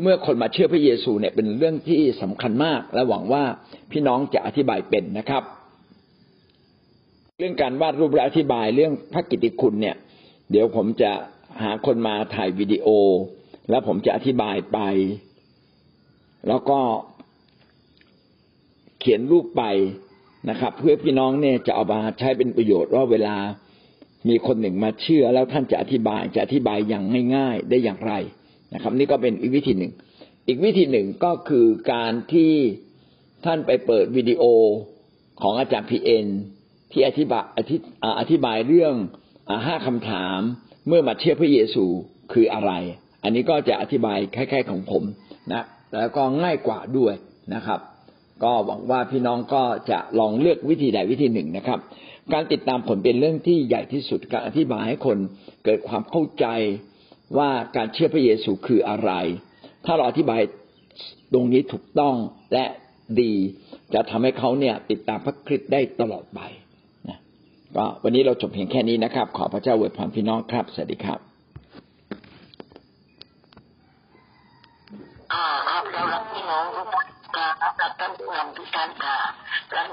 เมื่อคนมาเชื่อพระเยซูเนี่ยเป็นเรื่องที่สำคัญมาก และหวังว่าพี่น้องจะอธิบายเป็นนะครับ เรื่องการวาดรูปและอธิบายเรื่องพระกิตติคุณเนี่ย เดี๋ยวผมจะหาคนมาถ่ายวิดีโอ แล้วผมจะอธิบายไป แล้วก็เขียนรูปไป นะครับ เพื่อพี่น้องเนี่ยจะเอามาใช้เป็นประโยชน์ว่าเวลามีคนหนึ่งมาเชื่อแล้วท่านจะอธิบายจะอธิบายอย่างง่าย ๆได้อย่างไรนะครับ นี่ก็เป็นอีกวิธีหนึ่ง อีกวิธีหนึ่งก็คือการที่ท่านไปเปิดวิดีโอของอาจารย์พีเอ็นที่อธิบายอธิอธิบายเรื่องห้าคำถามเมื่อมาเชื่อพระเยซูคืออะไร อันนี้ก็จะอธิบายคล้ายๆของผมนะแล้วก็ง่ายกว่าด้วยนะครับ ก็หวังว่าพี่น้องก็จะลองเลือกวิธีใดวิธีหนึ่งนะครับ การติดตามผลเป็นเรื่องที่ใหญ่ที่สุดการอธิบายให้คนเกิดความเข้าใจว่าการเชื่อพระเยซูคืออะไร ถ้าเราอธิบายตรงนี้ถูกต้องและดีจะทำให้เขาเนี่ยติดตามพระคริสต์ได้ตลอดไปนะก็วันนี้เราจบเพียงแค่นี้นะครับ ขอพระเจ้าอวยพรพี่น้องครับ สวัสดีครับอ่าครับเรารักพี่น้องทุก ท่านค่ะรัก